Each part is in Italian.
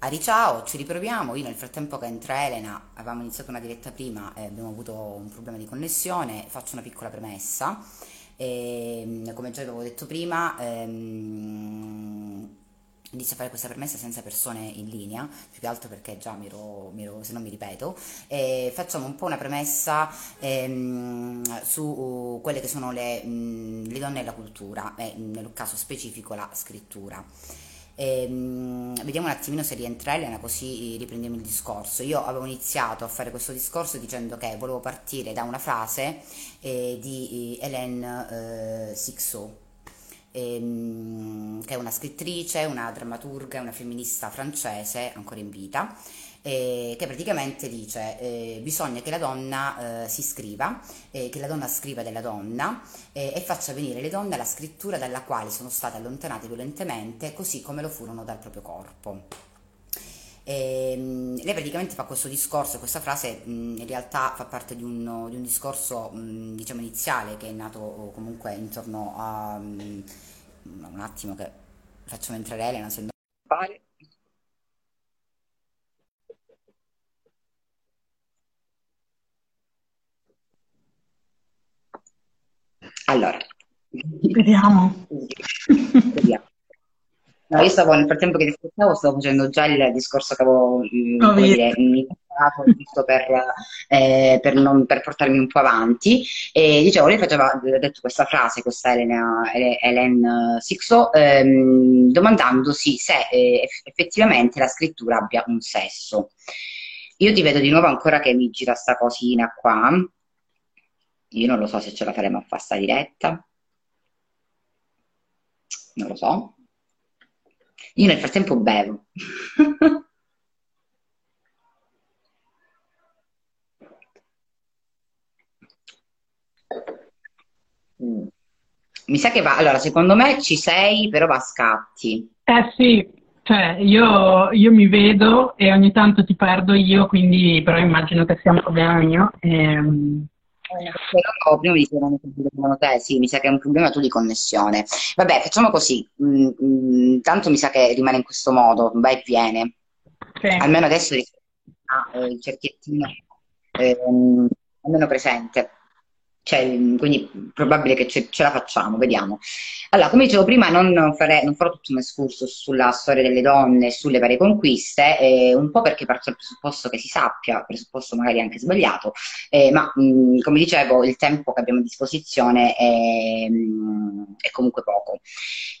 Ari ciao, ci riproviamo. Io nel frattempo che entra Elena, avevamo iniziato una diretta prima e abbiamo avuto un problema di connessione. Faccio una piccola premessa. Ehm, come già avevo detto prima, ehm, inizio a fare questa premessa senza persone in linea, più che altro perché già mi ero, mi ero- se non mi ripeto. E facciamo un po' una premessa ehm, su quelle che sono le, mm, le donne e la cultura, e nel caso specifico la scrittura. Ehm, vediamo un attimino se rientra Elena, così riprendiamo il discorso. Io avevo iniziato a fare questo discorso dicendo che volevo partire da una frase eh, di eh, Hélène eh, Sixot, ehm, che è una scrittrice, una drammaturga, una femminista francese, ancora in vita, eh, che praticamente dice eh, bisogna che la donna eh, si scriva, eh, che la donna scriva della donna eh, e faccia venire le donne alla scrittura dalla quale sono state allontanate violentemente, così come lo furono dal proprio corpo. Ehm, lei praticamente fa questo discorso, questa frase in realtà fa parte di un, di un discorso diciamo iniziale che è nato comunque intorno a un attimo che facciamo entrare Elena se no. Vale. Allora, Vediamo. vediamo. No, io stavo nel frattempo che ti aspettavo, stavo facendo già il discorso che avevo, visto. dire, iniziato, giusto per, eh, per non- per portarmi un po' avanti. E dicevo, lei faceva, ha detto questa frase, questa Elena, Ele- Hélène Sixot, ehm, domandandosi se eh, eff- effettivamente la scrittura abbia un sesso. Io ti vedo di nuovo ancora che mi gira sta cosina qua. Io non lo so se ce la faremo a fare diretta, non lo so. Io nel frattempo bevo. Mm. Mi sa che va. Allora, secondo me ci sei, però va a scatti. Eh sì, cioè io, io mi vedo e ogni tanto ti perdo io, quindi però immagino che sia un problema mio. Ehm, Eh, Però prima mi dicevano te, sì, mi sa che è un problema tu di connessione. Vabbè, facciamo così. Mm, mm, tanto mi sa che rimane in questo modo, va e viene. sì. Almeno adesso ah, eh, il cerchiettino ehm, almeno presente. Cioè, quindi probabile che ce, ce la facciamo, vediamo. Allora, come dicevo prima, non, fare- non farò tutto un excursus sulla storia delle donne sulle varie conquiste, eh, un po' perché parto dal presupposto che si sappia, presupposto magari anche sbagliato, eh, ma mh, come dicevo, il tempo che abbiamo a disposizione è, mh, è comunque poco.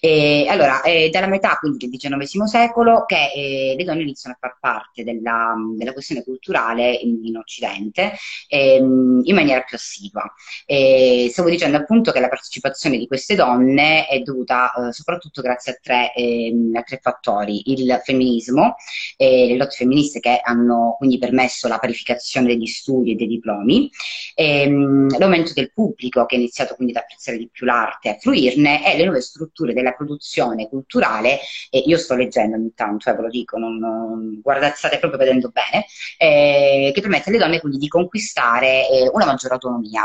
E, allora, è dalla metà quindi del XIX secolo che eh, le donne iniziano a far parte della, della questione culturale in, in Occidente ehm, in maniera più assidua. E stavo dicendo appunto che la partecipazione di queste donne è dovuta eh, soprattutto grazie a tre, ehm, a tre fattori: il femminismo, eh, le lotte femministe che hanno quindi permesso la parificazione degli studi e dei diplomi, ehm, l'aumento del pubblico che ha iniziato quindi ad apprezzare di più l'arte e a fruirne e le nuove strutture della produzione culturale. E io sto leggendo ogni tanto, eh, ve lo dico, non, non- guardate, proprio vedendo bene, eh, che permette alle donne quindi di conquistare eh, una maggiore autonomia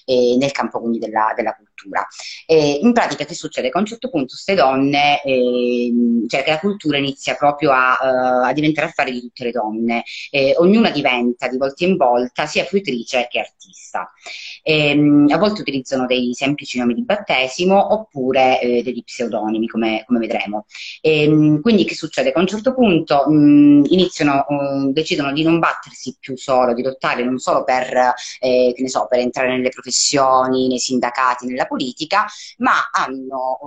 eh, nel campo quindi della, della cultura. E in pratica che succede? Che a un certo punto queste donne, ehm, cioè che la cultura inizia proprio a, eh, a diventare affare di tutte le donne, Eh, ognuna diventa di volta in volta sia fruitrice che artista. Ehm, a volte utilizzano dei semplici nomi di battesimo oppure eh, degli pseudonimi, come, come vedremo. Ehm, quindi che succede? Che a un certo punto mh, iniziano, mh, decidono di non battersi più solo, di lottare non solo per, eh, che ne so, per entrare nelle professioni, nei sindacati, nella politica, ma hanno,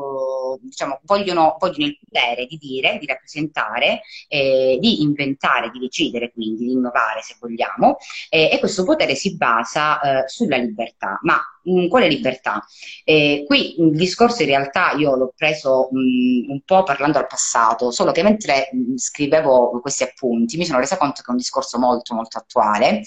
eh, diciamo, vogliono, vogliono il potere di dire, di rappresentare, eh, di inventare, di decidere, quindi di innovare, se vogliamo, eh, e questo potere si basa, eh, sulla libertà. Ma mh, quale libertà? Eh, qui il discorso in realtà io l'ho preso mh, un po' parlando al passato, solo che mentre mh, scrivevo questi appunti mi sono resa conto che è un discorso molto molto attuale,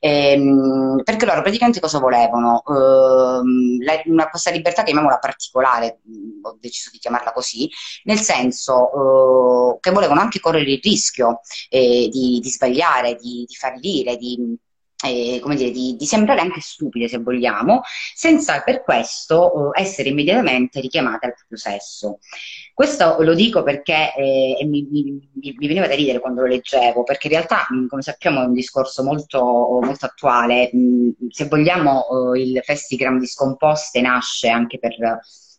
ehm, perché loro praticamente cosa volevano? Ehm, la- una, questa libertà, chiamiamola particolare, ho deciso di chiamarla così, nel senso eh, che volevano anche correre il rischio eh, di, di sbagliare, di, di fallire, di eh, come dire, di, di, sembrare anche stupide se vogliamo, senza per questo eh, essere immediatamente richiamate al proprio sesso. Questo lo dico perché eh, mi, mi, mi, veniva da ridere quando lo leggevo, perché in realtà, mh, come sappiamo, è un discorso molto, molto attuale. Mh, se vogliamo, eh, il Festigram di Scomposte nasce anche per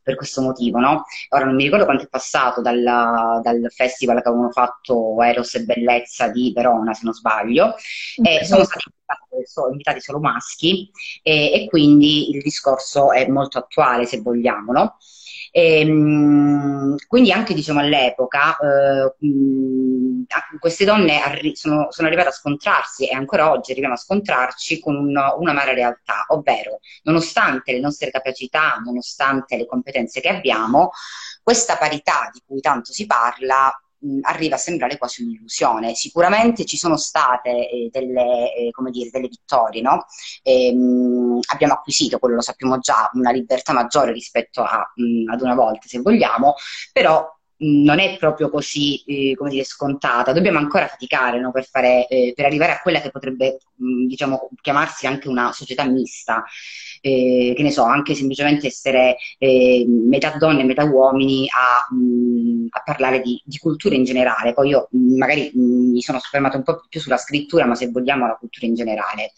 per questo motivo, no? Ora non mi ricordo quanto è passato dal, dal festival che avevano fatto Eros e Bellezza di Verona, se non sbaglio, okay. sono stati invitati, invitati solo maschi e, e, quindi il discorso è molto attuale, se vogliamo, no? E, ehm, quindi anche diciamo, all'epoca eh, queste donne arri- sono, sono, arrivate a scontrarsi e ancora oggi arriviamo a scontrarci con un, un'amara realtà, ovvero nonostante le nostre capacità, nonostante le competenze che abbiamo, questa parità di cui tanto si parla arriva a sembrare quasi un'illusione. Sicuramente ci sono state eh, delle, eh, dire, delle, vittorie, no? e, mh, abbiamo acquisito, quello lo sappiamo già, una libertà maggiore rispetto a, mh, ad una volta, se vogliamo, però non è proprio così eh, come dire, scontata, dobbiamo ancora faticare no, per, fare, eh, per, arrivare a quella che potrebbe diciamo, chiamarsi anche una società mista eh, che ne so, anche semplicemente essere eh, metà donne e metà uomini a, mh, mm, a parlare di, di, cultura in generale. Poi io mh, mm, magari mh, mm, mi sono soffermata un po' più sulla scrittura, ma se vogliamo la cultura in generale.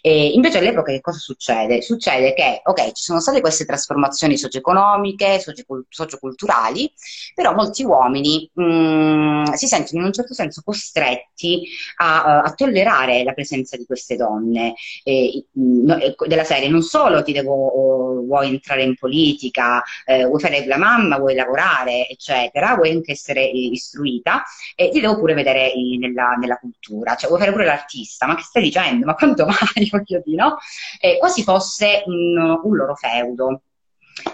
E invece all'epoca che cosa succede? Succede che, ok, ci sono state queste trasformazioni socio-economiche, socio-culturali, però molti uomini si sentono in un certo senso costretti a, a tollerare la presenza di queste donne, e, della serie non solo ti devo, oh, vuoi entrare in politica, eh, vuoi fare la mamma, vuoi lavorare, eccetera, vuoi anche essere istruita e ti devo pure vedere nella, nella, cultura, cioè vuoi fare pure l'artista, ma che stai dicendo? Ma quanto mai, voglio dire, no? Eh, quasi fosse un, un loro feudo.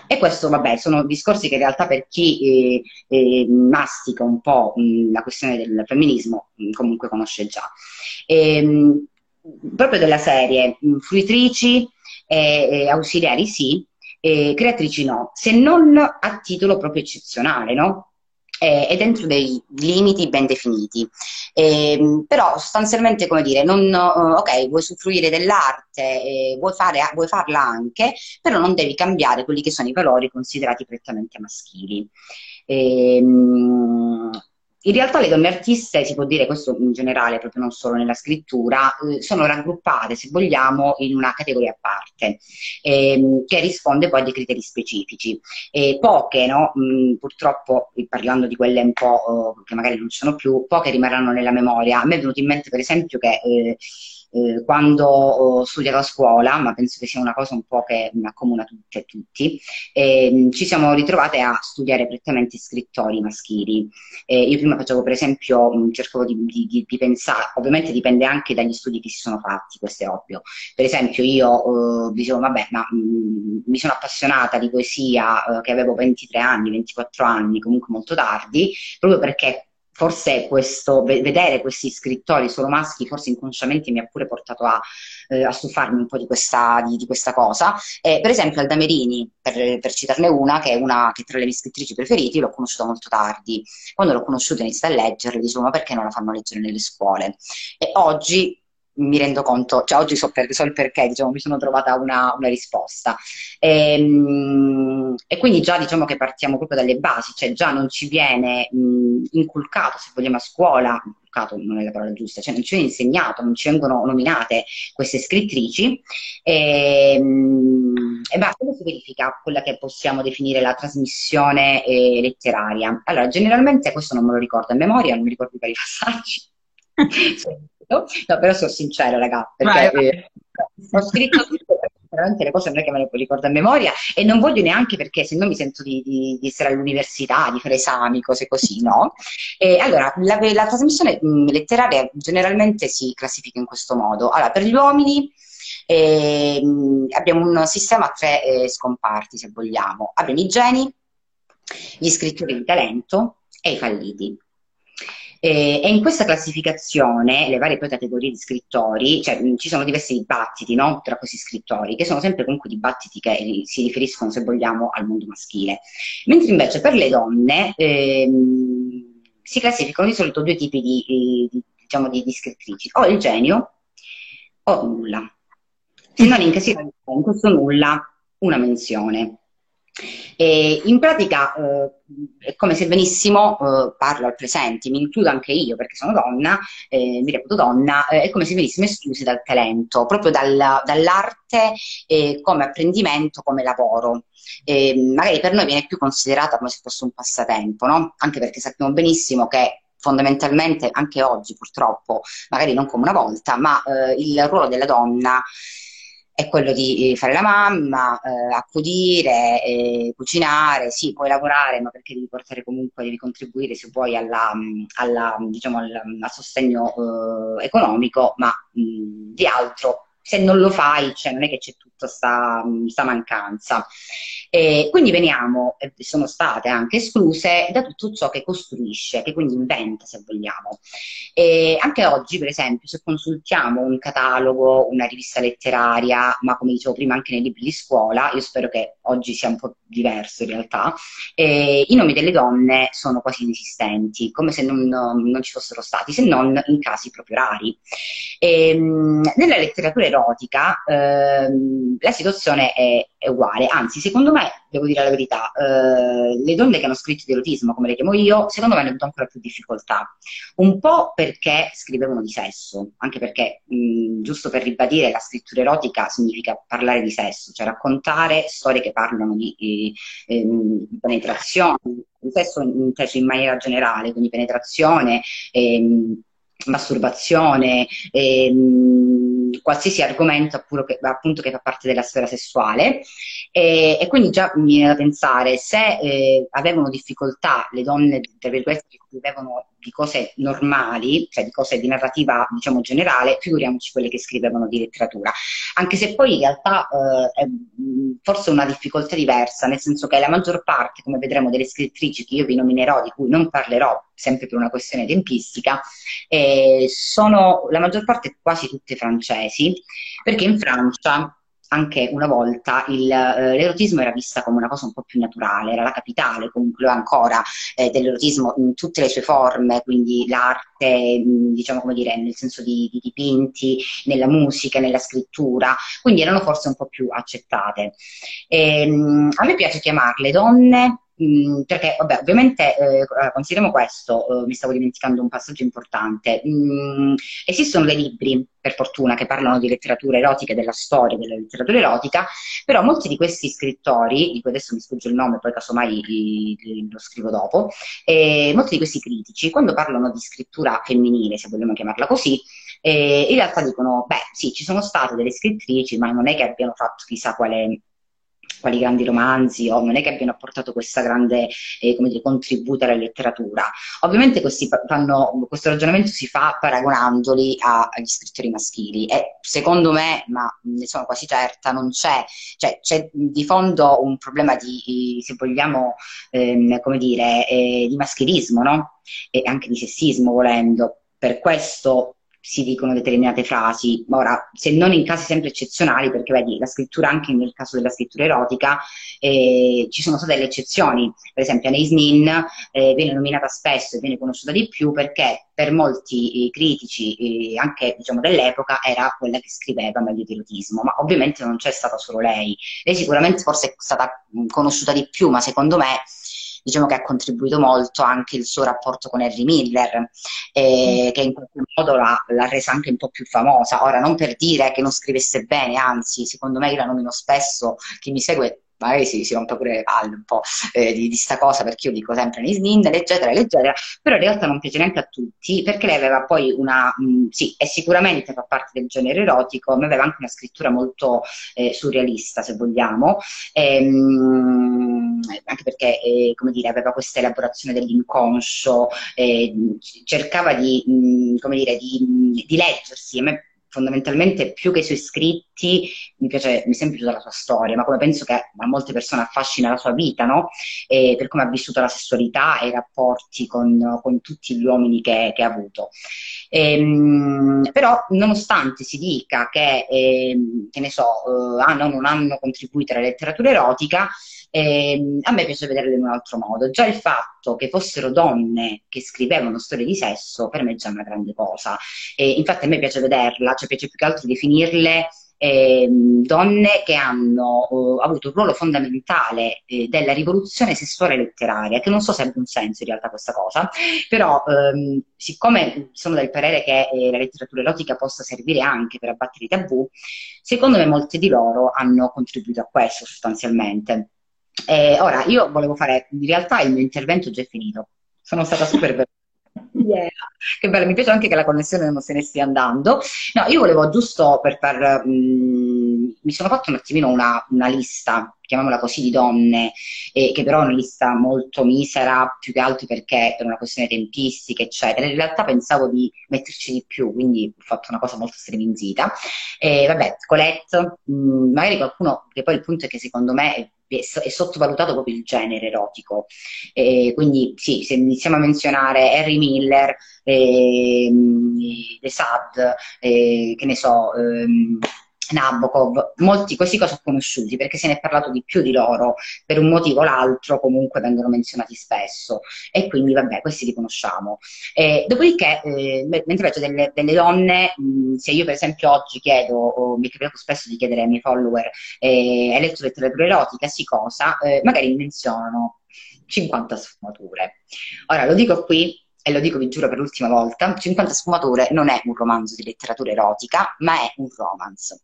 E questo, vabbè, sono discorsi che in realtà per chi eh, eh, mastica un po' mh, la questione del femminismo mh, comunque conosce già. E, ehm, mh, proprio della serie, fruitrici eh, ausiliari sì, eh, creatrici no, se non a titolo proprio eccezionale, no? Eh, e dentro dei limiti ben definiti. Eh, però sostanzialmente, come dire, non, uh, ok, vuoi usufruire dell'arte, eh, vuoi, fare, vuoi, farla anche, però non devi cambiare quelli che sono i valori considerati prettamente maschili. Eh, in realtà le donne artiste, si può dire questo in generale, proprio non solo nella scrittura, eh, sono raggruppate, se vogliamo, in una categoria a parte, ehm, che risponde poi a dei criteri specifici. E poche, no? Mh, purtroppo, parlando di quelle un po' eh, che magari non sono più, poche rimarranno nella memoria. A me è venuto in mente, per esempio, che eh, eh, quando ho studiato a scuola, ma penso che sia una cosa un po' che accomuna tutte e tutti, eh, ci siamo ritrovate a studiare prettamente scrittori maschili. Eh, io prima facevo, per esempio, mh, cercavo di, di, di, pensare, ovviamente dipende anche dagli studi che si sono fatti, questo è ovvio. Per esempio, io eh, dicevo, vabbè, ma mh, mi sono appassionata di poesia eh, che avevo 23 anni, 24 anni, comunque molto tardi, proprio perché forse questo, vedere questi scrittori solo maschi, forse inconsciamente mi ha pure portato a, eh, a stufarmi un po' di questa, di, di questa cosa. Eh, per esempio Alda Merini, per, per, citarne una, che è una che tra le mie scrittrici preferite, l'ho conosciuta molto tardi. Quando l'ho conosciuta iniziata a leggerla, dicevo ma perché non la fanno leggere nelle scuole? E oggi mi rendo conto, cioè oggi so, per, so il perché, diciamo, mi sono trovata una, una risposta. E, ehm, e, quindi già diciamo che partiamo proprio dalle basi, cioè già non ci viene mh, inculcato, se vogliamo a scuola, inculcato non è la parola giusta, cioè non ci viene insegnato, non ci vengono nominate queste scrittrici. E, ehm, e beh, come si verifica quella che possiamo definire la trasmissione eh, letteraria? Allora, generalmente questo non me lo ricordo a memoria, non mi ricordo i vari passaggi. No, però sono sincera, raga, perché vai, eh, ho scritto tutto, veramente le cose non è che me le ricordo a memoria e non voglio neanche perché se no mi sento di, di, di, essere all'università, di fare esami, cose così, no? E allora, la, la trasmissione letteraria generalmente si classifica in questo modo. Allora, per gli uomini eh, abbiamo un sistema a tre eh, scomparti, se vogliamo. Abbiamo i geni, gli scrittori di talento e i falliti. Eh, e in questa classificazione, le varie poi categorie di scrittori, cioè mh, ci sono diversi dibattiti no? tra questi scrittori, che sono sempre comunque dibattiti che si riferiscono, se vogliamo, al mondo maschile. Mentre invece per le donne ehm, si classificano di solito due tipi di, di, diciamo, di, scrittrici, o il genio o nulla. Se non in, in questo nulla una menzione. E in pratica eh, è come se venissimo, eh, parlo al presente, mi includo anche io perché sono donna, eh, mi reputo donna, eh, è come se venissimo esclusi dal talento, proprio dal, dall'arte eh, come apprendimento, come lavoro. magari per noi viene più considerata come se fosse un passatempo, no? anche perché sappiamo benissimo che fondamentalmente anche oggi purtroppo, magari non come una volta, ma eh, il ruolo della donna è quello di eh, fare la mamma, eh, accudire, eh, cucinare, sì, puoi lavorare, ma perché devi portare comunque, devi contribuire se vuoi alla, alla, diciamo, al, al, sostegno eh, economico, ma mh, di altro. Se non lo fai, cioè non è che c'è tutta questa mancanza. E quindi veniamo, sono state anche escluse da tutto ciò che costruisce, che quindi inventa, se vogliamo. E anche oggi, per esempio, se consultiamo un catalogo, una rivista letteraria, ma come dicevo prima anche nei libri di scuola, io spero che oggi sia un po' diverso in realtà, i nomi delle donne sono quasi inesistenti, come se non, non ci fossero stati, se non in casi proprio rari. E, nella letteratura erotica ehm, la situazione è, è, uguale, anzi secondo me, devo dire la verità, eh, le donne che hanno scritto di erotismo, come le chiamo io, secondo me hanno avuto ancora più difficoltà, un po' perché scrivevano di sesso, anche perché, mh, giusto per ribadire, la scrittura erotica significa parlare di sesso, cioè raccontare storie che parlano di, di, ehm, di penetrazione, di sesso inteso in maniera generale, quindi penetrazione, ehm, masturbazione, ehm, qualsiasi argomento che, appunto che fa parte della sfera sessuale e, e quindi già mi viene da pensare se eh, avevano difficoltà le donne tra virgolette che scrivevano di cose normali, cioè di cose di narrativa diciamo generale, figuriamoci quelle che scrivevano di letteratura. Anche se poi in realtà eh, è forse una difficoltà diversa, nel senso che la maggior parte, come vedremo, delle scrittrici che io vi nominerò, di cui non parlerò sempre per una questione tempistica, eh, sono la maggior parte quasi tutte francesi, perché in Francia anche una volta il, eh, l'erotismo era vista come una cosa un po' più naturale, era la capitale comunque ancora eh, dell'erotismo in tutte le sue forme, quindi l'arte, diciamo come dire, nel senso di, di, dipinti, nella musica, nella scrittura, quindi erano forse un po' più accettate. E, ehm, a me piace chiamarle donne Perché vabbè, ovviamente eh, consideriamo questo, eh, mi stavo dimenticando un passaggio importante. Mm, esistono dei libri, per fortuna, che parlano di letteratura erotica e della storia della letteratura erotica, però molti di questi scrittori, di cui adesso mi sfugge il nome, poi casomai lo scrivo dopo, eh, molti di questi critici, quando parlano di scrittura femminile, se vogliamo chiamarla così, eh, in realtà dicono, beh, sì, ci sono state delle scrittrici, ma non è che abbiano fatto chissà quale quali grandi romanzi o non è che abbiano apportato questo grande eh, dire, contributo alla letteratura. Ovviamente fanno, questo ragionamento si fa paragonandoli a, agli scrittori maschili e secondo me, ma ne sono quasi certa, non c'è, cioè, c'è di fondo un problema di, se vogliamo, ehm, come dire, eh, di maschilismo, no? E anche di sessismo volendo. Per questo si dicono determinate frasi. Ora, se non in casi sempre eccezionali, perché vedi, la scrittura, anche nel caso della scrittura erotica, eh, ci sono state delle eccezioni. Per esempio, Anais Nin eh, viene nominata spesso e viene conosciuta di più perché per molti eh, critici, eh, anche diciamo, dell'epoca, era quella che scriveva meglio di erotismo. Ma ovviamente non c'è stata solo lei. Lei sicuramente forse è stata conosciuta di più, ma secondo me diciamo che ha contribuito molto anche il suo rapporto con Harry Miller, eh, che in qualche modo l'ha, l'ha, resa anche un po' più famosa. Ora, non per dire che non scrivesse bene, anzi, secondo me io la nomino spesso, chi mi segue magari si, si rompe pure le palle un po' eh, di, di sta cosa perché io dico sempre Miss Linden, eccetera, eccetera, però in realtà non piace neanche a tutti perché lei aveva poi una, mh, mm, sì, e sicuramente fa parte del genere erotico, ma aveva anche una scrittura molto eh, surrealista, se vogliamo, ehm, anche perché, eh, come dire, aveva questa elaborazione dell'inconscio, eh, cercava di, mh, mm, come dire, di, di leggersi, a me fondamentalmente più che i suoi scritti mi piace, mi sempre piaciuta la sua storia, ma come penso che a molte persone affascina la sua vita, no? E per come ha vissuto la sessualità e i rapporti con, con tutti gli uomini che, che, ha avuto. Ehm, però, nonostante si dica che, ehm, che ne so, eh, ah, no, non hanno contribuito alla letteratura erotica, eh, a me piace vederle in un altro modo. Già il fatto che fossero donne che scrivevano storie di sesso, per me è già una grande cosa. Eh, infatti a me piace vederla, cioè piace più che altro definirle eh, donne che hanno eh, avuto un ruolo fondamentale eh, della rivoluzione sessuale letteraria, che non so se abbia un senso in realtà questa cosa, però ehm, siccome sono del parere che eh, la letteratura erotica possa servire anche per abbattere i tabù, secondo me molte di loro hanno contribuito a questo sostanzialmente. Eh, ora, io volevo fare, in realtà il mio intervento è già finito, sono stata super veloce. Yeah. Che bello, mi piace anche che la connessione non se ne stia andando. No, io volevo giusto per far... Mm, mi sono fatto un attimino una, una lista, chiamiamola così, di donne, eh, che però è una lista molto misera, più che altro perché per una questione tempistica, eccetera. In realtà pensavo di metterci di più, quindi ho fatto una cosa molto striminzita. Eh, vabbè, Colette, mh, mm, magari qualcuno, che poi il punto è che secondo me è sottovalutato proprio il genere erotico. Eh, quindi sì, se iniziamo a menzionare Harry Miller, eh, The Sad, eh, che ne so, ehm, Nabokov, molti questi qua sono conosciuti perché se ne è parlato di più di loro, per un motivo o l'altro comunque vengono menzionati spesso e quindi vabbè, questi li conosciamo. Eh, dopodiché, eh, mentre invece delle, delle donne, mh, se io per esempio oggi chiedo, o mi capita spesso di chiedere ai miei follower, eh, hai letto letteratura erotica, sì cosa, eh, magari menzionano 50 sfumature. Ora, lo dico qui e lo dico vi giuro per l'ultima volta, 50 sfumature non è un romanzo di letteratura erotica, ma è un romance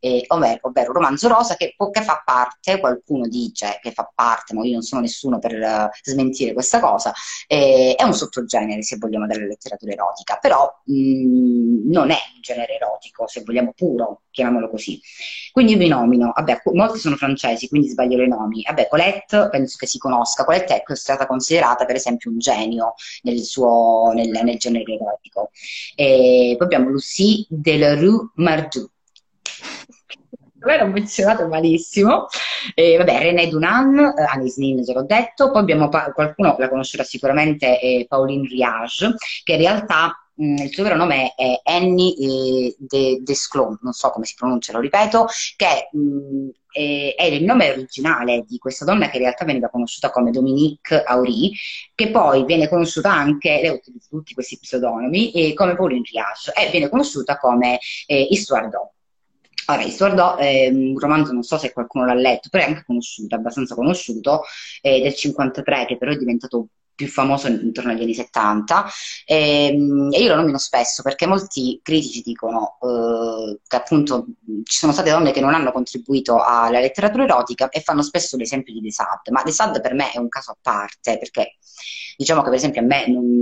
eh, ovvero, ovvero, romanzo rosa che, che, fa parte, qualcuno dice che fa parte, ma io non sono nessuno per uh, smentire questa cosa, eh, è un sottogenere se vogliamo della letteratura erotica, però mh, mm, non è un genere erotico, se vogliamo puro, chiamiamolo così. Quindi vi nomino, vabbè, molti sono francesi, quindi sbaglio le nomi, vabbè, Colette penso che si conosca, Colette è stata considerata per esempio un genio nel, suo, nel, nel genere erotico. E poi abbiamo Lucie Delarue Mardoux, l'ho menzionato malissimo. E, vabbè, René Dunan, eh, Alice Nin, l'ho detto. Poi abbiamo pa- qualcuno la conoscerà sicuramente, eh, Pauline Riage, che in realtà mh, mm, il suo vero nome è Annie eh, de Desclon, non so come si pronuncia, lo ripeto, che mh, mm, è il nome originale di questa donna che in realtà veniva conosciuta come Dominique Aury, che poi viene conosciuta anche, lei utilizza tutti questi pseudonimi, eh, come Pauline Riage, e viene conosciuta come eh, Histoire d'Homme. Ora, Istuardo è un romanzo, non so se qualcuno l'ha letto, però è anche conosciuto, abbastanza conosciuto, è del 53, che però è diventato più famoso intorno agli anni 70 e, ehm, e io lo nomino spesso perché molti critici dicono eh, che appunto ci sono state donne che non hanno contribuito alla letteratura erotica e fanno spesso l'esempio di Desad, ma Desad per me è un caso a parte perché diciamo che per esempio a me non,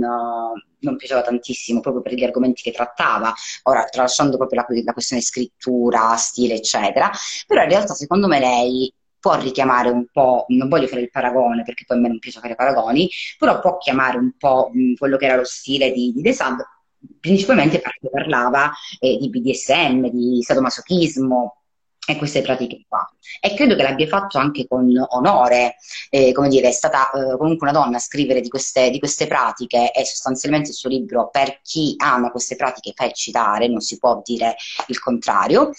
non piaceva tantissimo proprio per gli argomenti che trattava, ora tralasciando proprio la, la questione scrittura, stile eccetera, però in realtà secondo me lei può richiamare un po', non voglio fare il paragone perché poi a me non piace fare paragoni, però può chiamare un po' mh, quello che era lo stile di, di The Sub, principalmente perché parlava eh, di BDSM, di sadomasochismo, e queste pratiche qua. E credo che l'abbia fatto anche con onore, eh, come dire, è stata eh, comunque una donna a scrivere di queste, di queste, pratiche e sostanzialmente il suo libro per chi ama queste pratiche fa eccitare, non si può dire il contrario.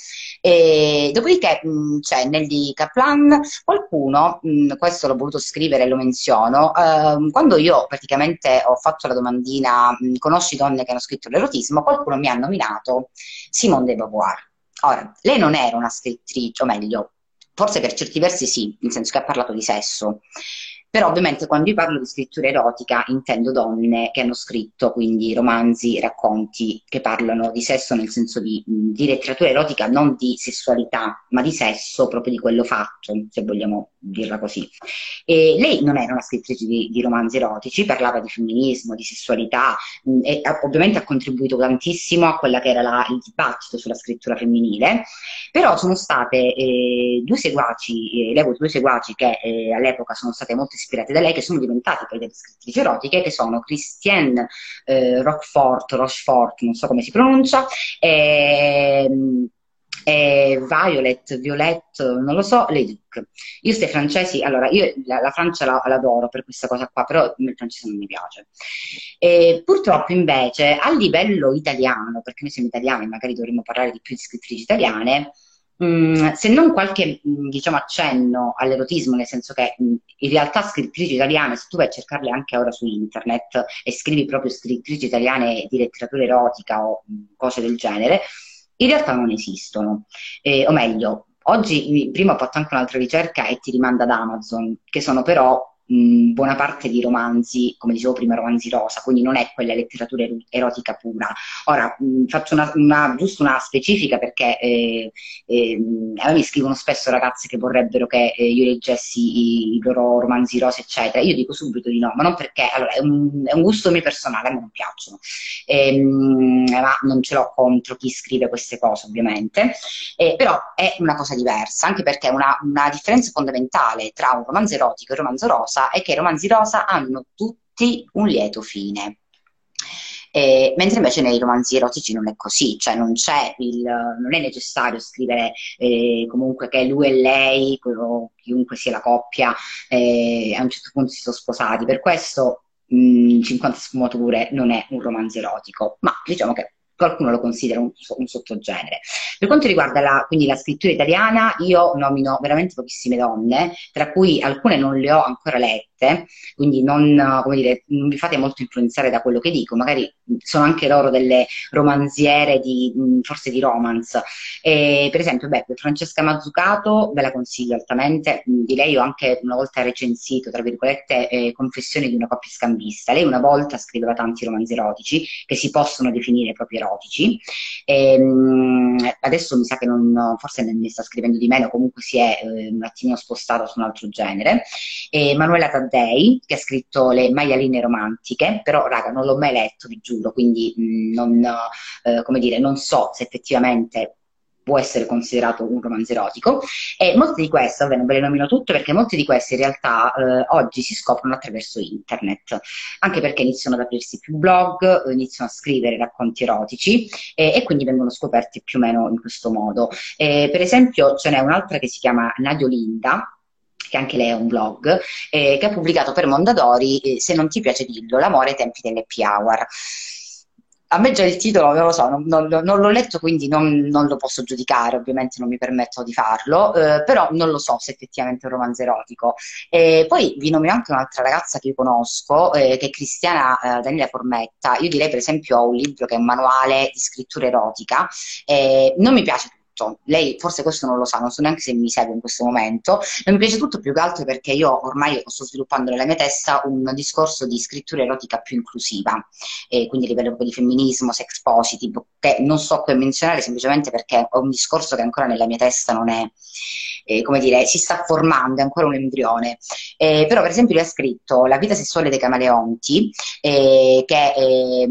E, dopodiché mh, c'è Nelly Kaplan, qualcuno, mh, questo l'ho voluto scrivere e lo menziono, eh, quando io praticamente ho fatto la domandina mh, conosci donne che hanno scritto l'erotismo, qualcuno mi ha nominato Simone de Beauvoir Ora, lei non era una scrittrice, o meglio, forse per certi versi sì, nel senso che ha parlato di sesso, però ovviamente quando io parlo di scrittura erotica intendo donne che hanno scritto quindi romanzi, racconti che parlano di sesso nel senso di, di letteratura erotica, non di sessualità, ma di sesso, proprio di quello fatto, se vogliamo dirla così. E lei non era una scrittrice di, di romanzi erotici, parlava di femminismo, di sessualità mh, e ovviamente ha contribuito tantissimo a quella che era la, il dibattito sulla scrittura femminile, però sono state eh, due seguaci, eh, lei ha avuto due seguaci che eh, all'epoca sono state molto ispirate da lei, che sono diventate poi delle scrittrici erotiche, che sono Christiane eh, Roquefort, Rochefort, non so come si pronuncia, e, eh, Violet, Violette, non lo so, le Duc. Io queste francesi, allora io la, la Francia la, l'adoro per questa cosa qua, però il francese non mi piace. E, purtroppo invece a livello italiano, perché noi siamo italiani, magari dovremmo parlare di più di scrittrici italiane, Mm, se non qualche mm, diciamo, accenno all'erotismo, nel senso che mm, in realtà scrittrici italiane, se tu vai a cercarle anche ora su internet e scrivi proprio scrittrici italiane di letteratura erotica o cose del genere, in realtà non esistono. Eh, o meglio, oggi, prima ho fatto anche un'altra ricerca e ti rimanda ad Amazon, che sono però mh, buona parte di romanzi, come dicevo prima, romanzi rosa, quindi non è quella letteratura erotica pura. Ora, mh, faccio una, una, giusto una specifica perché eh, eh, a me scrivono spesso ragazze che vorrebbero che eh, io leggessi i, i, loro romanzi rosa, eccetera. Io dico subito di no, ma non perché, allora, è un, è un gusto mio personale, a me non piacciono, ehm, ma non ce l'ho contro chi scrive queste cose, ovviamente, eh, però è una cosa diversa, anche perché una, una differenza fondamentale tra un romanzo erotico e un romanzo rosa rosa è che i romanzi rosa hanno tutti un lieto fine. Eh, mentre invece nei romanzi erotici non è così, cioè non, il, non è necessario scrivere eh, comunque che lui e lei, o chiunque sia la coppia, eh, a un certo punto si sono sposati. Per questo mh, 50 sfumature non è un romanzo erotico, ma diciamo che qualcuno lo considera un, un sottogenere. Per quanto riguarda la, quindi la scrittura italiana, io nomino veramente pochissime donne, tra cui alcune non le ho ancora lette, quindi non, dire, non vi fate molto influenzare da quello che dico, magari sono anche loro delle romanziere di, forse di romance. E, per esempio, beh, Francesca Mazzucato ve la consiglio altamente, di lei ho anche una volta recensito, tra virgolette, eh, Confessioni di una coppia scambista. Lei una volta scriveva tanti romanzi erotici che si possono definire proprio erotici. E, ehm, adesso mi sa che non, forse ne sta scrivendo di meno, comunque si è eh, un attimino spostato su un altro genere. E Manuela Taddei, che ha scritto Le maialine romantiche, però raga, non l'ho mai letto, vi giuro, quindi mh, non, eh, come dire, non so se effettivamente può essere considerato un romanzo erotico e molte di queste, non ve le nomino tutte perché molte di queste in realtà eh, oggi si scoprono attraverso internet, anche perché iniziano ad aprirsi più blog, iniziano a scrivere racconti erotici e, e quindi vengono scoperti più o meno in questo modo. E, per esempio ce n'è un'altra che si chiama Nadio Linda, che anche lei è un blog, eh, che ha pubblicato per Mondadori, eh, se non ti piace dillo, l'amore ai tempi dell'happy hour a me già il titolo, non lo so, non, non, non l'ho letto quindi non, non, lo posso giudicare, ovviamente non mi permetto di farlo, eh, però non lo so se effettivamente è un romanzo erotico. E poi vi nomino anche un'altra ragazza che io conosco, eh, che è Cristiana eh, Daniela Formetta. Io direi per esempio ho un libro che è un manuale di scrittura erotica, non mi piace tutto. Lei forse questo non lo sa, non so neanche se mi segue in questo momento. Non mi piace tutto più che altro perché io ormai sto sviluppando nella mia testa un discorso di scrittura erotica più inclusiva, e quindi a livello di femminismo, sex positive, che non so come menzionare semplicemente perché ho un discorso che ancora nella mia testa non è, eh, come dire, si sta formando, è ancora un embrione. Eh, però per esempio lui ha scritto La vita sessuale dei camaleonti, eh, che è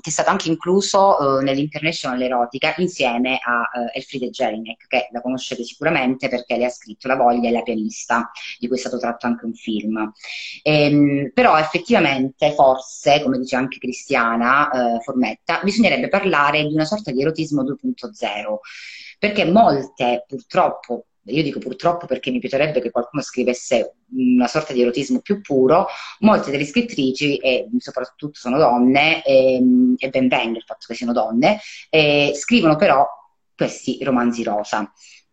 che è stato anche incluso uh, nell'International Erotica insieme a uh, Elfriede Jelinek, che la conoscete sicuramente perché le ha scritto La voglia e la pianista, di cui è stato tratto anche un film. Ehm, però effettivamente, forse, come dice anche Cristiana uh, Formetta, bisognerebbe parlare di una sorta di erotismo 2.0, perché molte, purtroppo, io dico purtroppo perché mi piacerebbe che qualcuno scrivesse una sorta di erotismo più puro, molte delle scrittrici, e soprattutto sono donne, e, ehm, e ben venga il fatto che siano donne, e scrivono però questi romanzi rosa.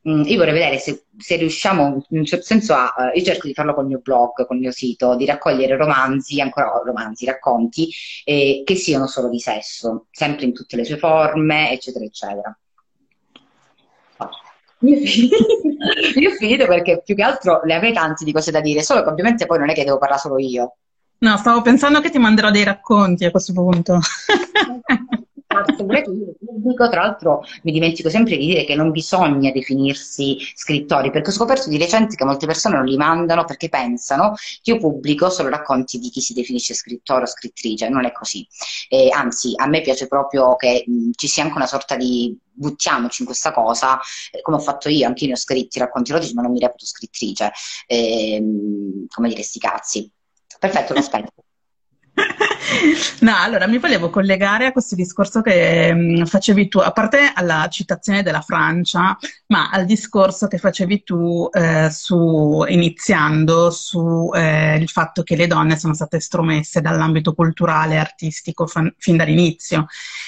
Mm, io vorrei vedere se, se, riusciamo, in un certo senso, a. Uh, io cerco di farlo con il mio blog, con il mio sito, di raccogliere romanzi, ancora romanzi, racconti, eh, che siano solo di sesso, sempre in tutte le sue forme, eccetera, eccetera. Ho, finito, io ho finito perché più che altro ne avrei tanti di cose da dire, solo che ovviamente poi non è che devo parlare solo io. No, stavo pensando che ti manderò dei racconti a questo punto. Dico, tra l'altro mi dimentico sempre di dire che non bisogna definirsi scrittori, perché ho scoperto di recente che molte persone non li mandano perché pensano che io pubblico solo racconti di chi si definisce scrittore o scrittrice, non è così. Eh, anzi, a me piace proprio che mh, ci sia anche una sorta di buttiamoci in questa cosa, eh, come ho fatto io, anche io ne ho scritti racconti erotici, ma non mi reputo scrittrice, eh, come dire, sti cazzi. Perfetto, lo aspetto. No, allora mi volevo collegare a questo discorso che mh, mm, facevi tu, a parte alla citazione della Francia, ma al discorso che facevi tu eh, su, iniziando sul eh, fatto che le donne sono state estromesse dall'ambito culturale e artistico fan, fin dall'inizio.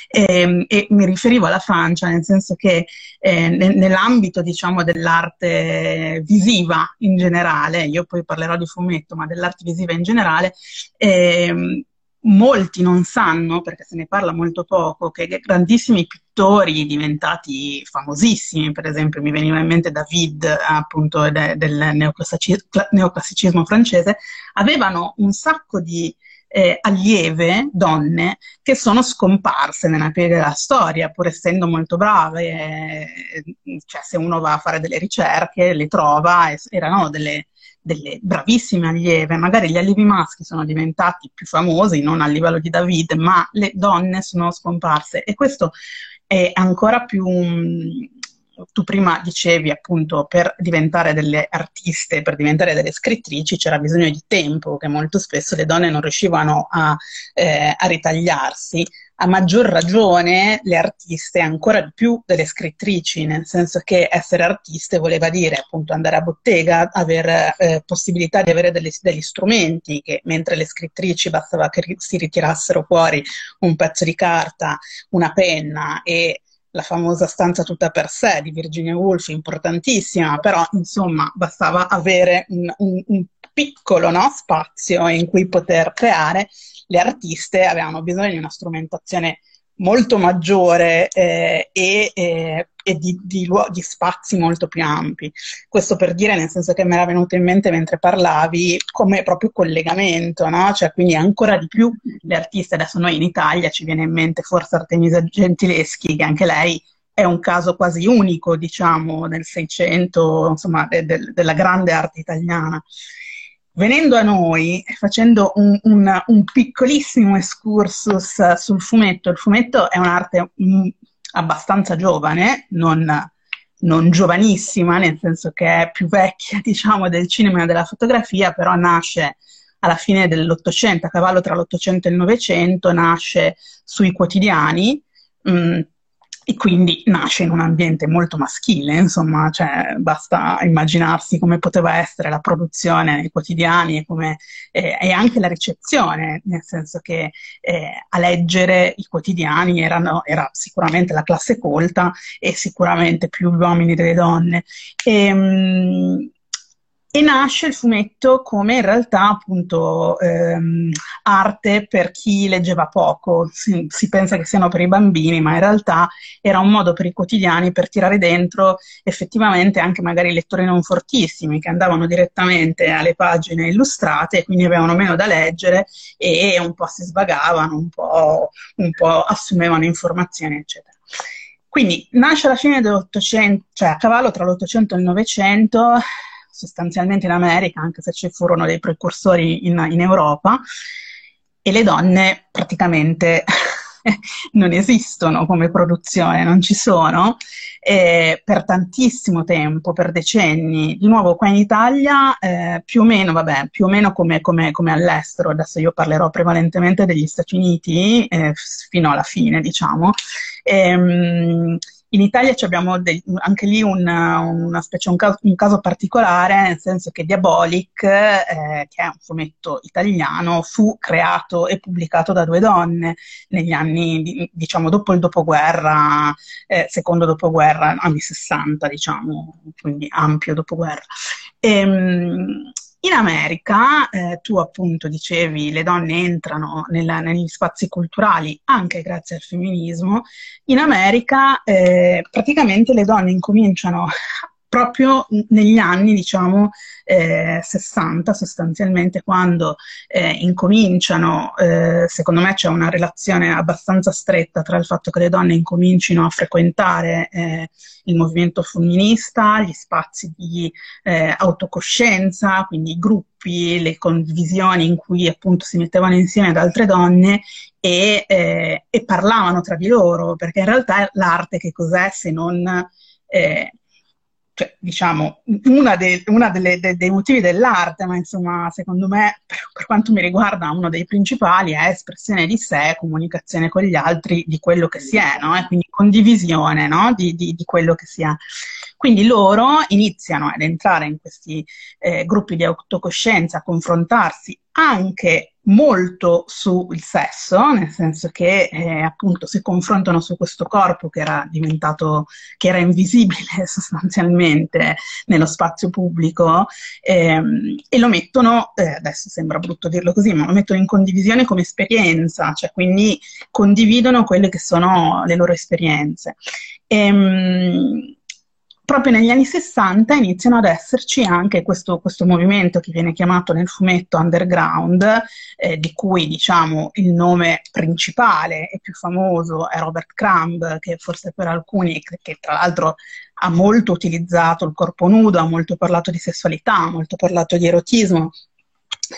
E, ehm, e, mi riferivo alla Francia nel senso che eh, nell'ambito diciamo, dell'arte visiva in generale, io poi parlerò di fumetto, ma dell'arte visiva in generale, eh, molti non sanno, perché se ne parla molto poco, che grandissimi pittori diventati famosissimi, per esempio mi veniva in mente David, appunto de, del neoclassicismo francese, avevano un sacco di eh, allieve, donne, che sono scomparse nella piega della storia, pur essendo molto brave. Eh, cioè, se uno va a fare delle ricerche, le trova, e, erano delle, delle bravissime allieve, magari gli allievi maschi sono diventati più famosi, non a livello di David, ma le donne sono scomparse. E questo è ancora più... Tu prima dicevi appunto per diventare delle artiste, per diventare delle scrittrici c'era bisogno di tempo, che molto spesso le donne non riuscivano a, eh, a ritagliarsi a maggior ragione le artiste, ancora di più delle scrittrici, nel senso che essere artiste voleva dire appunto andare a bottega, avere eh, possibilità di avere degli, degli, strumenti che mentre le scrittrici bastava che si ritirassero fuori un pezzo di carta, una penna e la famosa stanza tutta per sé di Virginia Woolf, importantissima, però insomma bastava avere un, un, un piccolo no, spazio in cui poter creare le artiste avevano bisogno di una strumentazione molto maggiore eh, e, eh, e di, di, di, spazi molto più ampi. Questo per dire, nel senso che mi era venuto in mente mentre parlavi, come proprio collegamento, no? Cioè, quindi ancora di più le artiste, adesso noi in Italia ci viene in mente forse Artemisa Gentileschi, che anche lei è un caso quasi unico, diciamo, nel Seicento, insomma, de, de, della grande arte italiana. Venendo a noi, facendo un, un, un, piccolissimo excursus sul fumetto, il fumetto è un'arte mm, abbastanza giovane, non, non, giovanissima, nel senso che è più vecchia, diciamo, del cinema e della fotografia, però nasce alla fine dell'Ottocento, a cavallo tra l'Ottocento e il Novecento, nasce sui quotidiani, mh, mm, e quindi nasce in un ambiente molto maschile, insomma, cioè, basta immaginarsi come poteva essere la produzione nei quotidiani e, come, eh, e anche la ricezione, nel senso che eh, a leggere i quotidiani erano, era sicuramente la classe colta e sicuramente più gli uomini delle donne. E, ehm, mh, e nasce il fumetto come in realtà appunto ehm, arte per chi leggeva poco. Si, si, pensa che siano per i bambini, ma in realtà era un modo per i quotidiani per tirare dentro effettivamente anche magari lettori non fortissimi che andavano direttamente alle pagine illustrate quindi avevano meno da leggere e un po' si svagavano, un po', un po assumevano informazioni, eccetera. Quindi nasce alla fine dell'Ottocento, cioè a cavallo tra l'Ottocento e il Novecento, sostanzialmente in America, anche se ci furono dei precursori in, in Europa, e le donne praticamente non esistono come produzione, non ci sono, eh, per tantissimo tempo, per decenni. Di nuovo qua in Italia, eh, più o meno, vabbè, più o meno come, come, come, all'estero, adesso io parlerò prevalentemente degli Stati Uniti, eh, fino alla fine, diciamo. Ehm, in Italia abbiamo del, anche lì una, una specie, un caso, un caso, particolare, nel senso che Diabolic, eh, che è un fumetto italiano, fu creato e pubblicato da due donne negli anni, diciamo, dopo il dopoguerra, eh, secondo dopoguerra, anni 60, diciamo, quindi ampio dopoguerra. E, ehm, in America, eh, tu appunto dicevi, le donne entrano nella, negli spazi culturali anche grazie al femminismo. In America eh, praticamente le donne incominciano proprio negli anni, diciamo, eh, 60 sostanzialmente, quando eh, incominciano, eh, secondo me c'è una relazione abbastanza stretta tra il fatto che le donne incomincino a frequentare eh, il movimento femminista, gli spazi di eh, autocoscienza, quindi i gruppi, le condivisioni in cui appunto si mettevano insieme ad altre donne e, eh, e parlavano tra di loro, perché in realtà l'arte che cos'è se non... Eh, cioè, diciamo, una, de, una delle, de, dei motivi dell'arte, ma insomma, secondo me, per, per, quanto mi riguarda, uno dei principali è espressione di sé, comunicazione con gli altri di quello che si è, no? E quindi condivisione, no? Di, di, di quello che si è. Quindi loro iniziano ad entrare in questi eh, gruppi di autocoscienza, a confrontarsi anche molto sul sesso, nel senso che eh, appunto si confrontano su questo corpo che era diventato, che era invisibile sostanzialmente nello spazio pubblico ehm, e lo mettono, eh, adesso sembra brutto dirlo così, ma lo mettono in condivisione come esperienza, cioè quindi condividono quelle che sono le loro esperienze. Ehm, proprio negli anni 60 iniziano ad esserci anche questo, questo movimento che viene chiamato nel fumetto underground, eh, di cui diciamo il nome principale e più famoso è Robert Crumb, che forse per alcuni, che, tra l'altro ha molto utilizzato il corpo nudo, ha molto parlato di sessualità, ha molto parlato di erotismo,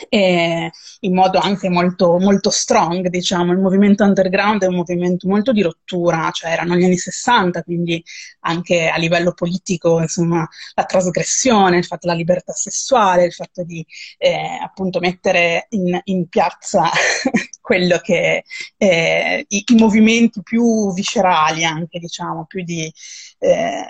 e in modo anche molto, molto strong, diciamo. Il movimento underground è un movimento molto di rottura, cioè erano gli anni 60, quindi anche a livello politico, insomma, la trasgressione, il fatto della libertà sessuale, il fatto di eh, appunto mettere in, in piazza quello che eh, i, i, movimenti più viscerali, anche diciamo, più di eh,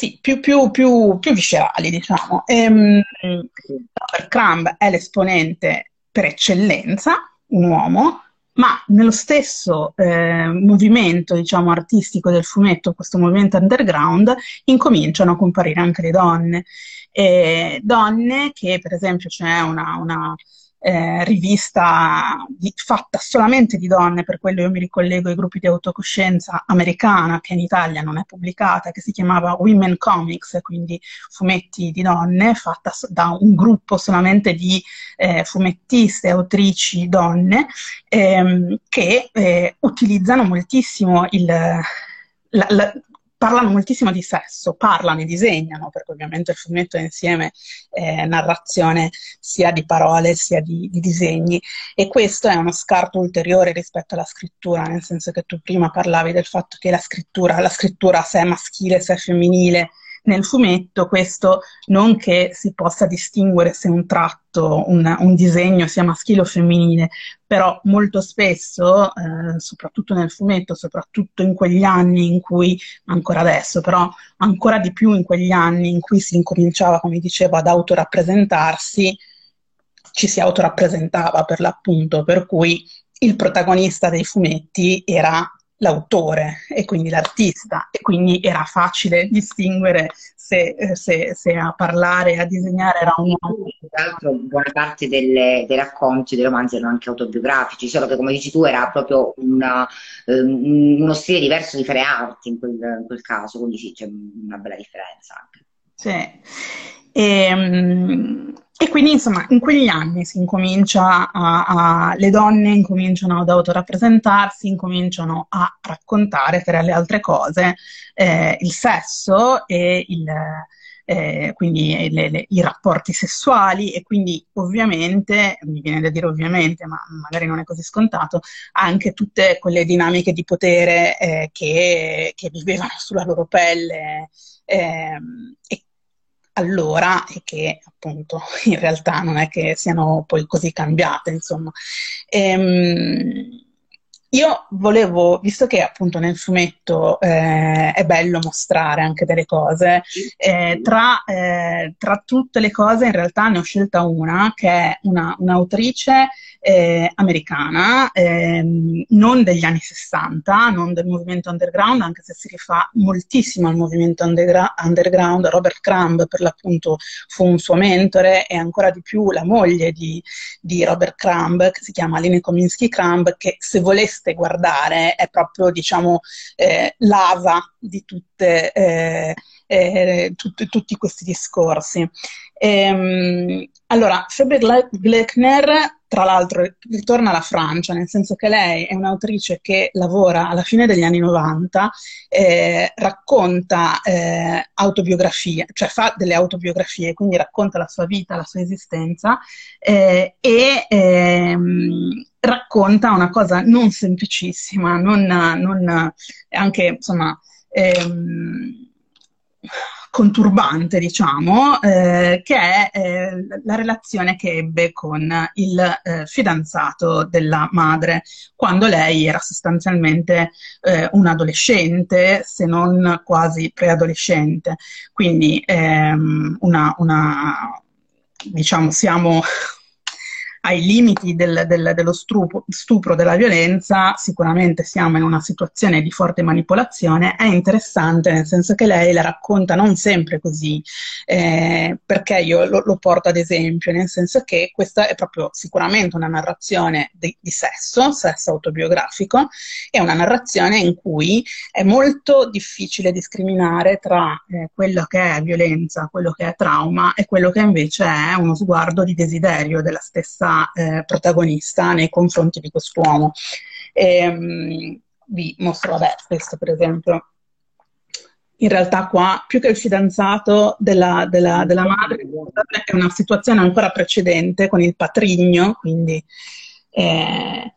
sì, più, più, più, più viscerali, diciamo. Ehm, Robert Crumb è l'esponente per eccellenza, un uomo, ma nello stesso eh, movimento, diciamo, artistico del fumetto, questo movimento underground, incominciano a comparire anche le donne. E donne che, per esempio, c'è una, una eh, rivista di, fatta solamente di donne, per quello io mi ricollego ai gruppi di autocoscienza americana che in Italia non è pubblicata, che si chiamava Women Comics, quindi fumetti di donne, fatta da un gruppo solamente di eh, fumettiste, autrici donne, ehm, che eh, utilizzano moltissimo il, la, la, parlano moltissimo di sesso, parlano e disegnano, perché ovviamente il fumetto è insieme eh, narrazione sia di parole sia di, di, disegni e questo è uno scarto ulteriore rispetto alla scrittura, nel senso che tu prima parlavi del fatto che la scrittura, la scrittura se è maschile, se è femminile, nel fumetto questo non che si possa distinguere se un tratto, un, un disegno sia maschile o femminile, però molto spesso, eh, soprattutto nel fumetto, soprattutto in quegli anni in cui, ancora adesso, però ancora di più in quegli anni in cui si incominciava, come dicevo, ad autorappresentarsi, ci si autorappresentava per l'appunto, per cui il protagonista dei fumetti era l'autore e quindi l'artista e quindi era facile distinguere se, se, se a parlare, a disegnare era un. Tra l'altro buona parte delle, dei racconti, dei romanzi erano anche autobiografici, solo che come dici tu era proprio una, um, uno stile diverso di fare arte in quel, in quel caso, quindi sì, c'è una bella differenza anche. Sì. E, um, e quindi, insomma, in quegli anni si incomincia a, a, le donne incominciano ad autorappresentarsi, incominciano a raccontare, tra le altre cose, eh, il sesso e il, eh, quindi le, le, i rapporti sessuali e quindi ovviamente, mi viene da dire ovviamente, ma magari non è così scontato, anche tutte quelle dinamiche di potere eh, che, che, vivevano sulla loro pelle ehm, e allora e che appunto in realtà non è che siano poi così cambiate, insomma. Ehm, io volevo, visto che appunto nel fumetto eh, è bello mostrare anche delle cose, eh, tra, eh, tra, tutte le cose in realtà ne ho scelta una che è una, un'autrice eh, americana, ehm, non degli anni 60, non del movimento underground, anche se si rifà moltissimo al movimento undergra- underground. Robert Crumb, per l'appunto, fu un suo mentore e ancora di più la moglie di, di Robert Crumb, che si chiama Aline Kominsky Crumb, che se voleste guardare è proprio, diciamo, eh, l'ava di tutte, eh, eh, tutti, tutti questi discorsi. Ehm, allora, Faber Gleckner tra l'altro ritorna alla Francia, nel senso che lei è un'autrice che lavora alla fine degli anni 90, eh, racconta eh, autobiografie, cioè fa delle autobiografie, quindi racconta la sua vita, la sua esistenza eh, e ehm, racconta una cosa non semplicissima, non, non anche insomma ehm, conturbante, diciamo, eh, che è eh, la relazione che ebbe con il eh, fidanzato della madre, quando lei era sostanzialmente eh, un adolescente, se non quasi preadolescente. Quindi ehm, una, una, diciamo, siamo ai limiti del, del, dello stupro, stupro, della violenza, sicuramente siamo in una situazione di forte manipolazione, è interessante nel senso che lei la racconta non sempre così, eh, perché io lo, lo, porto ad esempio, nel senso che questa è proprio sicuramente una narrazione di, di sesso, sesso autobiografico, è una narrazione in cui è molto difficile discriminare tra eh, quello che è violenza, quello che è trauma e quello che invece è uno sguardo di desiderio della stessa eh, protagonista nei confronti di quest'uomo. Ehm, vi mostro, vabbè, questo per esempio. In realtà qua, più che il fidanzato della, della, della madre, è una situazione ancora precedente con il patrigno, quindi eh,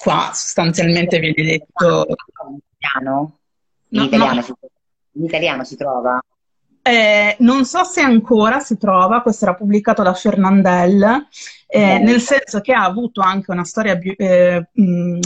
qua sostanzialmente viene detto... In italiano? In, no, italiano, no. Si, in italiano si trova? Eh, non so se ancora si trova, questo era pubblicato da Fernandel, eh, nel senso che ha avuto anche una storia eh,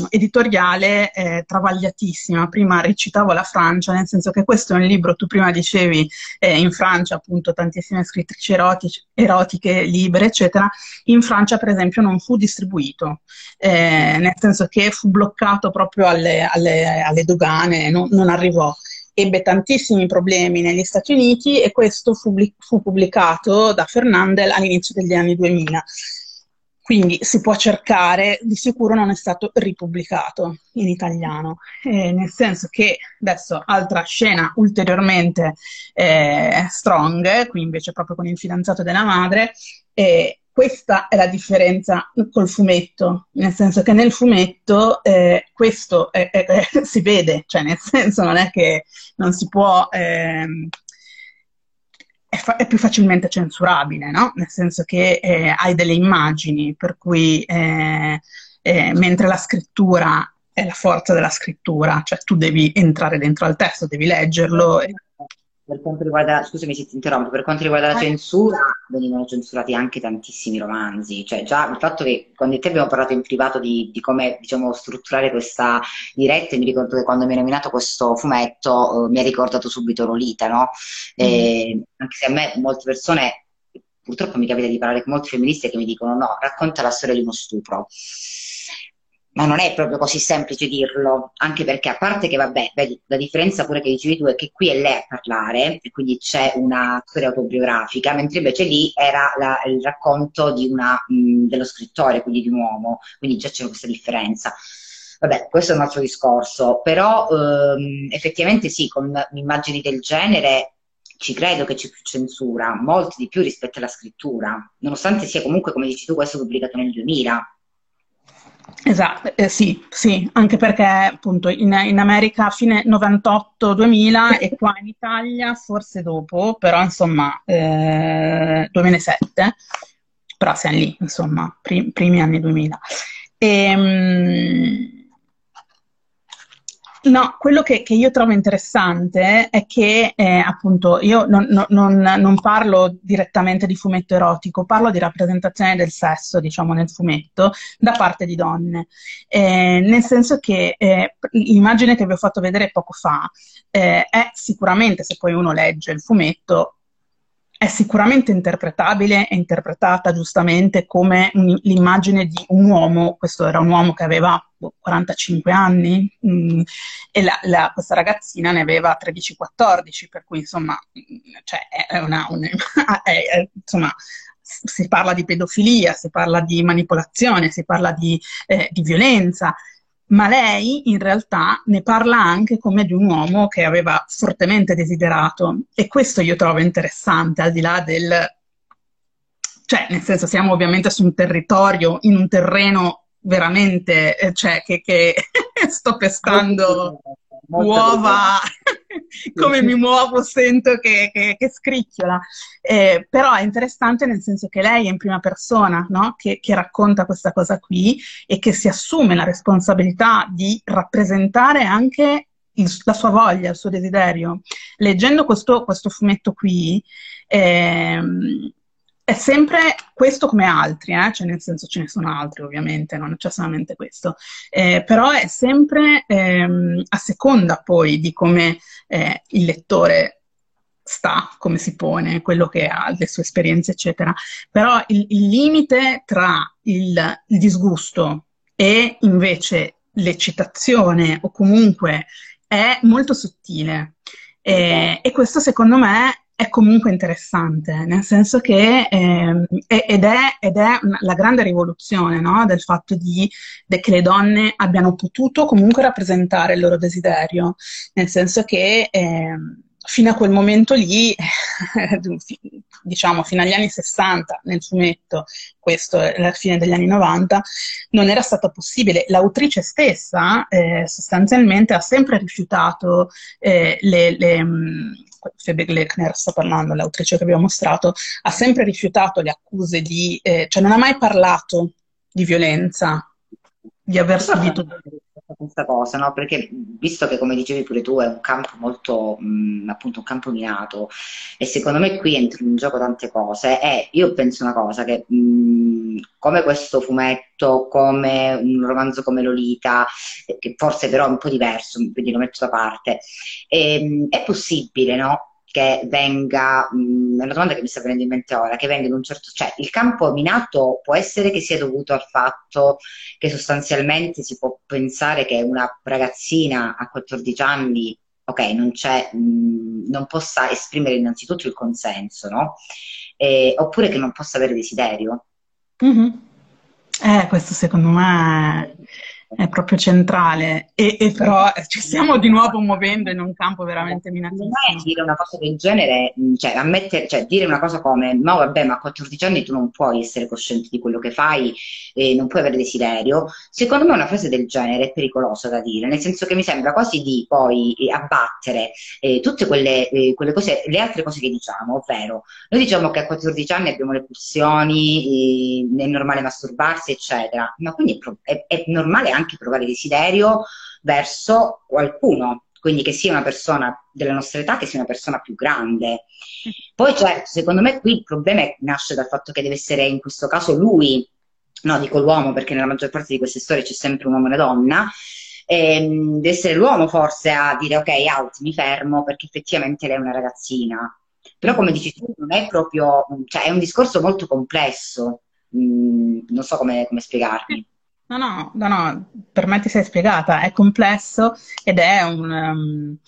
editoriale eh, travagliatissima. Prima recitavo la Francia, nel senso che questo è un libro, tu prima dicevi eh, in Francia appunto tantissime scrittrici erotici, erotiche, libere, eccetera. In Francia, per esempio, non fu distribuito, eh, nel senso che fu bloccato proprio alle, alle, alle dogane, non, non arrivò ebbe tantissimi problemi negli Stati Uniti e questo fu, fu pubblicato da Fernandel all'inizio degli anni 2000. Quindi si può cercare, di sicuro non è stato ripubblicato in italiano, eh, nel senso che adesso altra scena ulteriormente eh, strong, qui invece proprio con il fidanzato della madre, eh, questa è la differenza col fumetto, nel senso che nel fumetto eh, questo è, è, è, si vede, cioè nel senso non è che non si può, ehm, è, più facilmente censurabile, no? Nel senso che eh, hai delle immagini, per cui eh, eh, mentre la scrittura è la forza della scrittura, cioè tu devi entrare dentro al testo, devi leggerlo. E per quanto riguarda, scusami se ti interrompo, per quanto riguarda la censura, venivano censurati anche tantissimi romanzi, cioè già il fatto che quando te abbiamo parlato in privato di, di come diciamo, strutturare questa diretta, mi ricordo che quando mi hai nominato questo fumetto eh, mi ha ricordato subito Lolita, no? E, mm. Anche se a me molte persone, purtroppo mi capita di parlare con molte femministe che mi dicono no, racconta la storia di uno stupro ma non è proprio così semplice dirlo, anche perché a parte che, vabbè, vedi, la differenza pure che dicevi tu è che qui è lei a parlare, e quindi c'è una storia autobiografica, mentre invece lì era la, il racconto una, mh, dello scrittore, quindi di un uomo, quindi già c'è questa differenza. Vabbè, questo è un altro discorso, però ehm, effettivamente sì, con immagini del genere ci credo che c'è più censura, molti di più rispetto alla scrittura, nonostante sia comunque, come dici tu, questo pubblicato nel 2000 Esatto, eh, sì, sì, anche perché appunto in, in America a fine 98-2000 e qua in Italia forse dopo, però insomma eh, 2007, però siamo lì, insomma, prim- primi anni 2000. E, ehm, No, quello che, che, io trovo interessante è che eh, appunto io non, non, non, parlo direttamente di fumetto erotico, parlo di rappresentazione del sesso, diciamo, nel fumetto da parte di donne. Eh, nel senso che eh, l'immagine che vi ho fatto vedere poco fa eh, è sicuramente, se poi uno legge il fumetto, è sicuramente interpretabile e interpretata giustamente come un, l'immagine di un uomo, questo era un uomo che aveva 45 anni mh, mm, e la, la, questa ragazzina ne aveva 13-14, per cui insomma, cioè, è una, un, è, è, insomma si parla di pedofilia, si parla di manipolazione, si parla di, eh, di violenza ma lei in realtà ne parla anche come di un uomo che aveva fortemente desiderato. E questo io trovo interessante, al di là del... cioè nel senso siamo ovviamente su un territorio, in un terreno veramente, eh, cioè che, che sto pescando uova, come mi muovo sento che, che, che scricchiola. Eh, però è interessante nel senso che lei è in prima persona, no? che, che, racconta questa cosa qui e che si assume la responsabilità di rappresentare anche il, la sua voglia, il suo desiderio. leggendo questo, questo fumetto qui, ehm, è sempre questo come altri, eh? cioè nel senso ce ne sono altri ovviamente, non c'è solamente questo, eh, però è sempre ehm, a seconda poi di come eh, il lettore sta, come si pone, quello che ha, le sue esperienze, eccetera. Però il, il limite tra il, il disgusto e invece l'eccitazione o comunque è molto sottile. E, e, questo secondo me è comunque interessante, nel senso che eh, ed è, ed è la grande rivoluzione no? del fatto di, de, che le donne abbiano potuto comunque rappresentare il loro desiderio, nel senso che eh, fino a quel momento lì, diciamo fino agli anni 60 nel fumetto, questo è la fine degli anni 90, non era stato possibile. L'autrice stessa eh, sostanzialmente ha sempre rifiutato eh, le, le Febe Gleckner sta parlando, l'autrice che abbiamo mostrato, ha sempre rifiutato le accuse di, eh, cioè non ha mai parlato di violenza, di aver subito questa cosa, no? Perché visto che, come dicevi pure tu, è un campo molto, mh, appunto, un campo minato, e secondo me qui entrano in gioco tante cose, e io penso una cosa, che mh, come questo fumetto, come un romanzo come Lolita, che forse però è un po' diverso, quindi lo metto da parte, ehm, è possibile, no? Che venga, mh, è una domanda che mi sta venendo in mente ora, che venga in un certo, cioè il campo minato può essere che sia dovuto al fatto che sostanzialmente si può pensare che una ragazzina a 14 anni, ok, non c'è, mh, non possa esprimere innanzitutto il consenso, no? Eh, oppure che non possa avere desiderio. Mm-hmm. Eh, questo secondo me è proprio centrale e, e, però ci stiamo di nuovo muovendo in un campo veramente minatissimo. dire una cosa del genere, cioè, ammettere, cioè dire una cosa come ma vabbè ma a 14 anni tu non puoi essere cosciente di quello che fai e non puoi avere desiderio, secondo me una frase del genere è pericolosa da dire, nel senso che mi sembra quasi di poi eh, abbattere eh, tutte quelle, eh, quelle, cose, le altre cose che diciamo, ovvero noi diciamo che a 14 anni abbiamo le pulsioni, eh, è normale masturbarsi eccetera, ma quindi è, è normale anche anche provare desiderio verso qualcuno, quindi che sia una persona della nostra età, che sia una persona più grande. Poi certo, secondo me qui il problema nasce dal fatto che deve essere in questo caso lui, no, dico l'uomo perché nella maggior parte di queste storie c'è sempre un uomo e una donna, ehm, deve essere l'uomo forse a dire ok, out, mi fermo perché effettivamente lei è una ragazzina. Però come dici tu, non è proprio, cioè è un discorso molto complesso, mm, non so come, come spiegarmi. No, no, no, no, per me ti sei spiegata, è complesso ed è un... Um,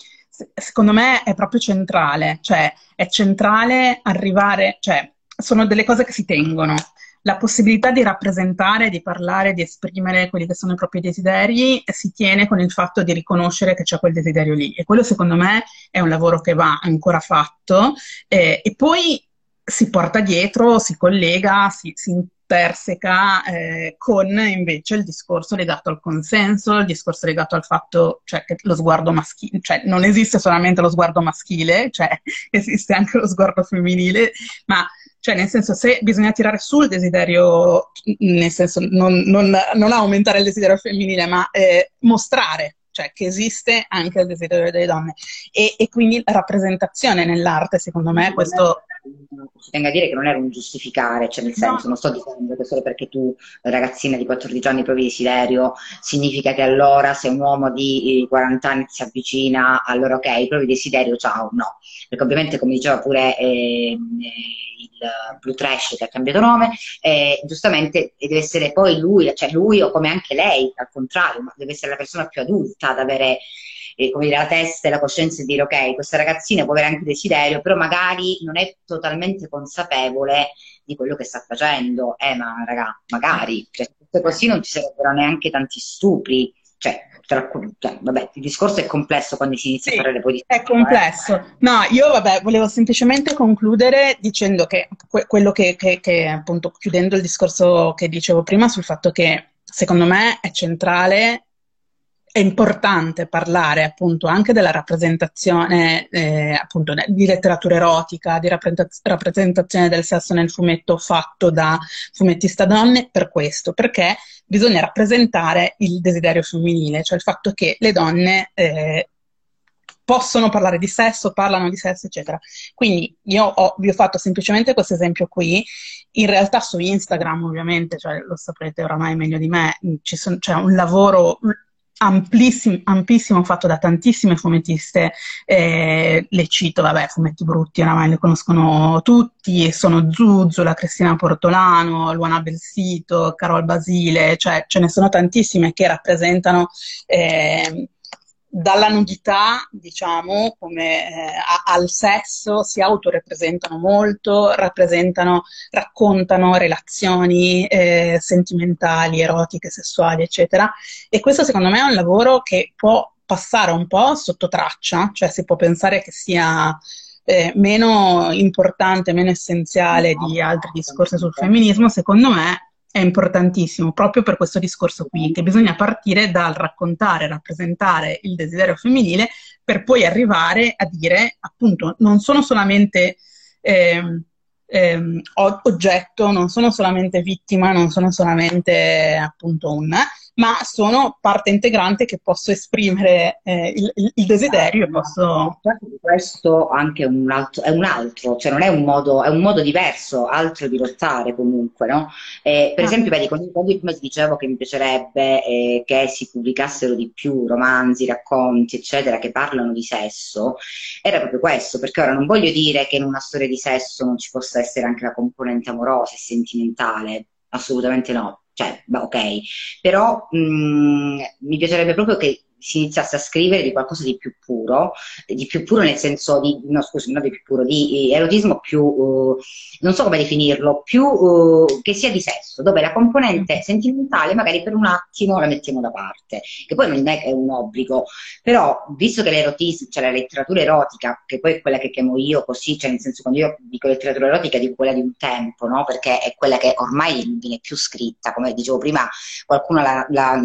secondo me è proprio centrale, cioè è centrale arrivare, cioè sono delle cose che si tengono. La possibilità di rappresentare, di parlare, di esprimere quelli che sono i propri desideri si tiene con il fatto di riconoscere che c'è quel desiderio lì. E quello secondo me è un lavoro che va ancora fatto eh, e poi si porta dietro, si collega, si, si perseca eh, con invece il discorso legato al consenso, il discorso legato al fatto cioè, che lo sguardo maschile, cioè non esiste solamente lo sguardo maschile, cioè esiste anche lo sguardo femminile, ma cioè nel senso se bisogna tirare sul desiderio, nel senso non, non, non aumentare il desiderio femminile, ma eh, mostrare cioè che esiste anche il desiderio delle donne. E, e quindi la rappresentazione nell'arte, secondo me, questo ci tengo a dire che non era un giustificare, cioè nel senso, no. non sto dicendo che solo perché tu, ragazzina di 14 anni, provi desiderio, significa che allora se un uomo di 40 anni si avvicina, allora ok, provi desiderio, ciao, no. Perché ovviamente, come diceva pure eh, il Blue Trash che ha cambiato nome, eh, giustamente deve essere poi lui, cioè lui o come anche lei, al contrario, ma deve essere la persona più adulta ad avere eh, come dire, la testa e la coscienza e dire ok, questa ragazzina può avere anche desiderio, però magari non è totalmente consapevole di quello che sta facendo. Eh, ma raga, magari, cioè, se così non ci sarebbero neanche tanti stupri. Cioè, tra, cioè, vabbè, il discorso è complesso quando si inizia sì, a parlare poi di È complesso. Eh. No, io vabbè, volevo semplicemente concludere dicendo che que- quello che, che, che, appunto, chiudendo il discorso che dicevo prima sul fatto che secondo me è centrale è importante parlare appunto anche della rappresentazione eh, appunto di letteratura erotica, di rappresentazione del sesso nel fumetto fatto da fumettista donne per questo, perché bisogna rappresentare il desiderio femminile, cioè il fatto che le donne eh, possono parlare di sesso, parlano di sesso, eccetera. Quindi io ho, vi ho fatto semplicemente questo esempio qui. In realtà su Instagram, ovviamente, cioè, lo saprete oramai meglio di me, c'è un lavoro amplissimo, ampissimo fatto da tantissime fumettiste, eh, le cito, vabbè, fumetti brutti, oramai le conoscono tutti, sono Zuzzo, Cristina Portolano, Luana Belsito, Carol Basile, cioè ce ne sono tantissime che rappresentano eh, dalla nudità, diciamo, come eh, al sesso, si autorepresentano molto, rappresentano, raccontano relazioni eh, sentimentali, erotiche, sessuali, eccetera. E questo secondo me è un lavoro che può passare un po' sotto traccia, cioè si può pensare che sia eh, meno importante, meno essenziale di altri discorsi sul femminismo, secondo me è importantissimo proprio per questo discorso qui, che bisogna partire dal raccontare, rappresentare il desiderio femminile per poi arrivare a dire, appunto, non sono solamente eh, eh, oggetto, non sono solamente vittima, non sono solamente appunto un ma sono parte integrante che posso esprimere eh, il, il, desiderio e posso... Questo anche un altro, è un altro, cioè non è un modo, è un modo diverso, altro di lottare comunque, no? Eh, per ah. esempio, vedi, quando, quando prima ti dicevo che mi piacerebbe eh, che si pubblicassero di più romanzi, racconti, eccetera, che parlano di sesso, era proprio questo, perché ora non voglio dire che in una storia di sesso non ci possa essere anche la componente amorosa e sentimentale, assolutamente no cioè, beh, ok, però mh, mm, mi piacerebbe proprio che si iniziasse a scrivere di qualcosa di più puro, di più puro nel senso di, no scusi, non di più puro, di erotismo più, uh, non so come definirlo, più uh, che sia di sesso, dove la componente sentimentale magari per un attimo la mettiamo da parte, che poi non è che è un obbligo, però visto che l'erotismo, cioè la letteratura erotica, che poi è quella che chiamo io così, cioè nel senso quando io dico letteratura erotica dico quella di un tempo, no? Perché è quella che ormai non viene più scritta, come dicevo prima, qualcuno la, la,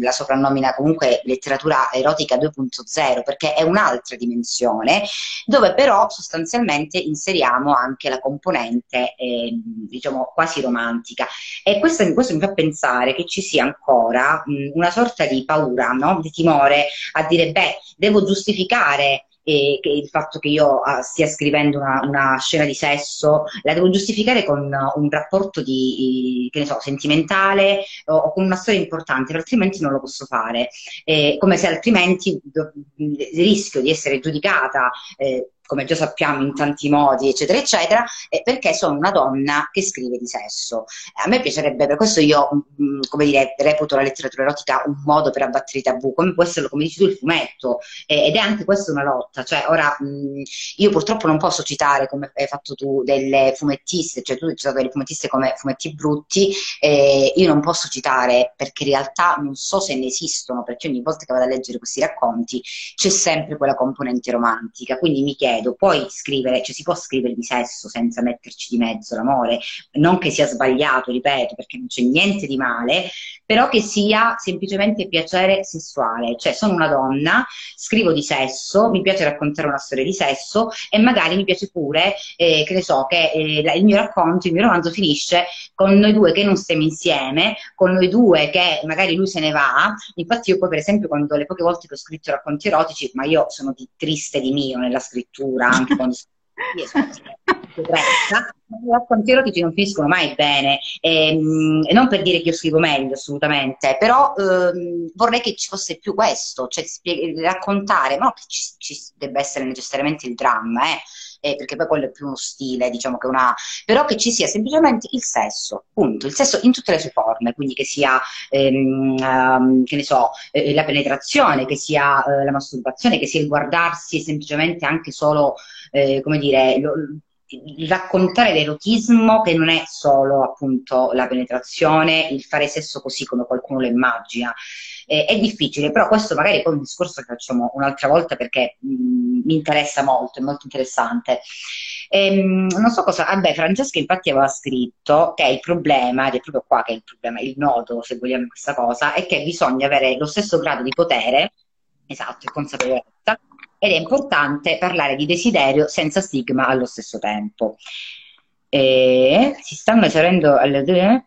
la soprannomina comunque letteratura erotica 2.0 perché è un'altra dimensione dove però sostanzialmente inseriamo anche la componente eh, diciamo quasi romantica e questo, questo, mi fa pensare che ci sia ancora mh, una sorta di paura, no? di timore a dire beh devo giustificare e il fatto che io uh, stia scrivendo una, una, scena di sesso la devo giustificare con un rapporto di, che ne so, sentimentale o, o, con una storia importante, altrimenti non lo posso fare. Eh, come se altrimenti do, rischio di essere giudicata eh, come già sappiamo in tanti modi, eccetera, eccetera, eh, perché sono una donna che scrive di sesso. A me piacerebbe, per questo io, mh, mm, come dire, reputo la letteratura erotica un modo per abbattere i tabù, come può essere, come dici tu, il fumetto, eh, ed è anche questa una lotta. Cioè, ora, mm, io purtroppo non posso citare, come hai fatto tu, delle fumettiste, cioè tu hai citato delle fumettiste come fumetti brutti, eh, io non posso citare perché in realtà non so se ne esistono, perché ogni volta che vado a leggere questi racconti c'è sempre quella componente romantica, quindi mi chiedo chiedo, puoi scrivere, cioè si può scrivere di sesso senza metterci di mezzo l'amore, non che sia sbagliato, ripeto, perché non c'è niente di male, però che sia semplicemente piacere sessuale, cioè sono una donna, scrivo di sesso, mi piace raccontare una storia di sesso e magari mi piace pure, eh, che ne so, che eh, il mio racconto, il mio romanzo finisce con noi due che non stiamo insieme, con noi due che magari lui se ne va, infatti io poi per esempio quando le poche volte che ho scritto racconti erotici, ma io sono di, triste di mio nella scrittura, anche quando sono i racconti erotici non finiscono mai bene, e, ehm, e, non per dire che io scrivo meglio assolutamente, però ehm, vorrei che ci fosse più questo, cioè spieg- raccontare, ma non che ci, ci, debba essere necessariamente il dramma, eh, eh, perché poi quello è più uno stile, diciamo che una... però che ci sia semplicemente il sesso, punto, il sesso in tutte le sue forme, quindi che sia, ehm, um, che ne so, eh, la penetrazione, che sia eh, la masturbazione, che sia il guardarsi semplicemente anche solo, eh, come dire, lo, raccontare l'erotismo che non è solo appunto la penetrazione, il fare sesso così come qualcuno lo immagina. Eh, è difficile, però questo magari è un discorso che facciamo un'altra volta perché mh, mi interessa molto, è molto interessante. Ehm, non so cosa, vabbè, Francesca infatti aveva scritto che il problema, ed è proprio qua che è il problema, il nodo, se vogliamo, questa cosa, è che bisogna avere lo stesso grado di potere, esatto, e consapevolezza, ed è importante parlare di desiderio senza stigma allo stesso tempo. E si stanno esaurendo,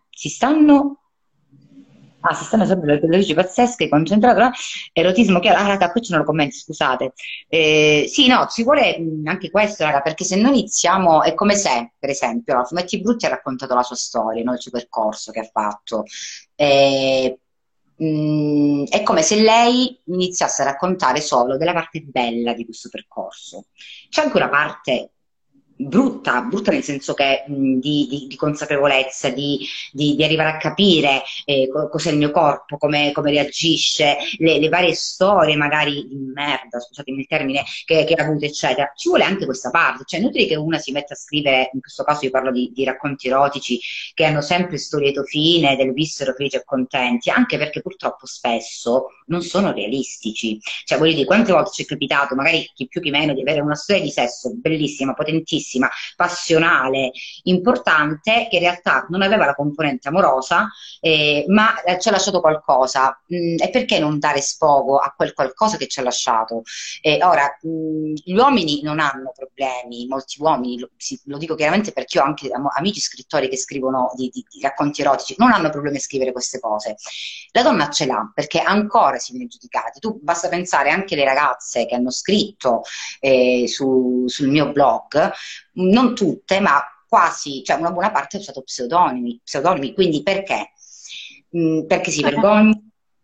si stanno Ah, si stanno usando delle luci pazzesche, concentrato, no? Erotismo chiaro. Ah, raga, qui ce non lo commenti, scusate. Eh, sì, no, ci vuole anche questo, raga, perché se noi iniziamo, è come se, per esempio, no, Fumetti Brutti ha raccontato la sua storia, no? il suo percorso che ha fatto. Eh, mh, è come se lei iniziasse a raccontare solo della parte bella di questo percorso. C'è anche una parte brutta, brutta nel senso che mh, di, di, di, consapevolezza, di, di, arrivare a capire eh, cos'è il mio corpo, come, come reagisce, le, le, varie storie magari di merda, scusatemi il termine, che, che ha avuto, eccetera. Ci vuole anche questa parte, cioè è inutile che una si metta a scrivere, in questo caso io parlo di, racconti erotici, che hanno sempre storie fine, del vissero felici e contenti, anche perché purtroppo spesso non sono realistici. Cioè, voglio dire, quante volte ci è capitato, magari chi più chi meno, di avere una storia di sesso bellissima, potentissima, bellissima, passionale, importante, che in realtà non aveva la componente amorosa, eh, ma ci ha lasciato qualcosa. Mm, e perché non dare sfogo a quel qualcosa che ci ha lasciato? Eh, ora, mh, mm, gli uomini non hanno problemi, molti uomini, lo, lo, dico chiaramente perché ho anche amici scrittori che scrivono di, di, di racconti erotici, non hanno problemi a scrivere queste cose. La donna ce l'ha perché ancora si viene giudicati. Tu basta pensare anche alle ragazze che hanno scritto eh, su, sul mio blog, non tutte, ma quasi, cioè una buona parte ha usato pseudonimi, pseudonimi. Quindi perché? Mm, perché si vergogna,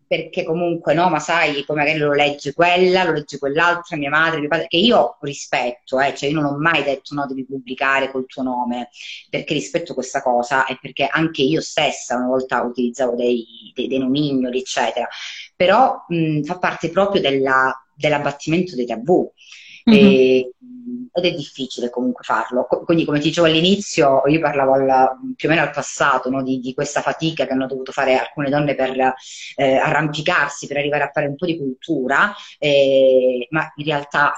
perché comunque no, ma sai, poi magari lo legge quella, lo legge quell'altra, mia madre, mio padre, che io rispetto, eh, cioè io non ho mai detto no, devi pubblicare col tuo nome, perché rispetto questa cosa e perché anche io stessa una volta utilizzavo dei, dei, dei nomignoli, eccetera, però mh, fa parte proprio della, dell'abbattimento dei tabù. Mm-hmm. E, ed è difficile comunque farlo. Quindi, come ti dicevo all'inizio, io parlavo al, più o meno al passato no, di, di, questa fatica che hanno dovuto fare alcune donne per eh, arrampicarsi, per arrivare a fare un po' di cultura, eh, ma in realtà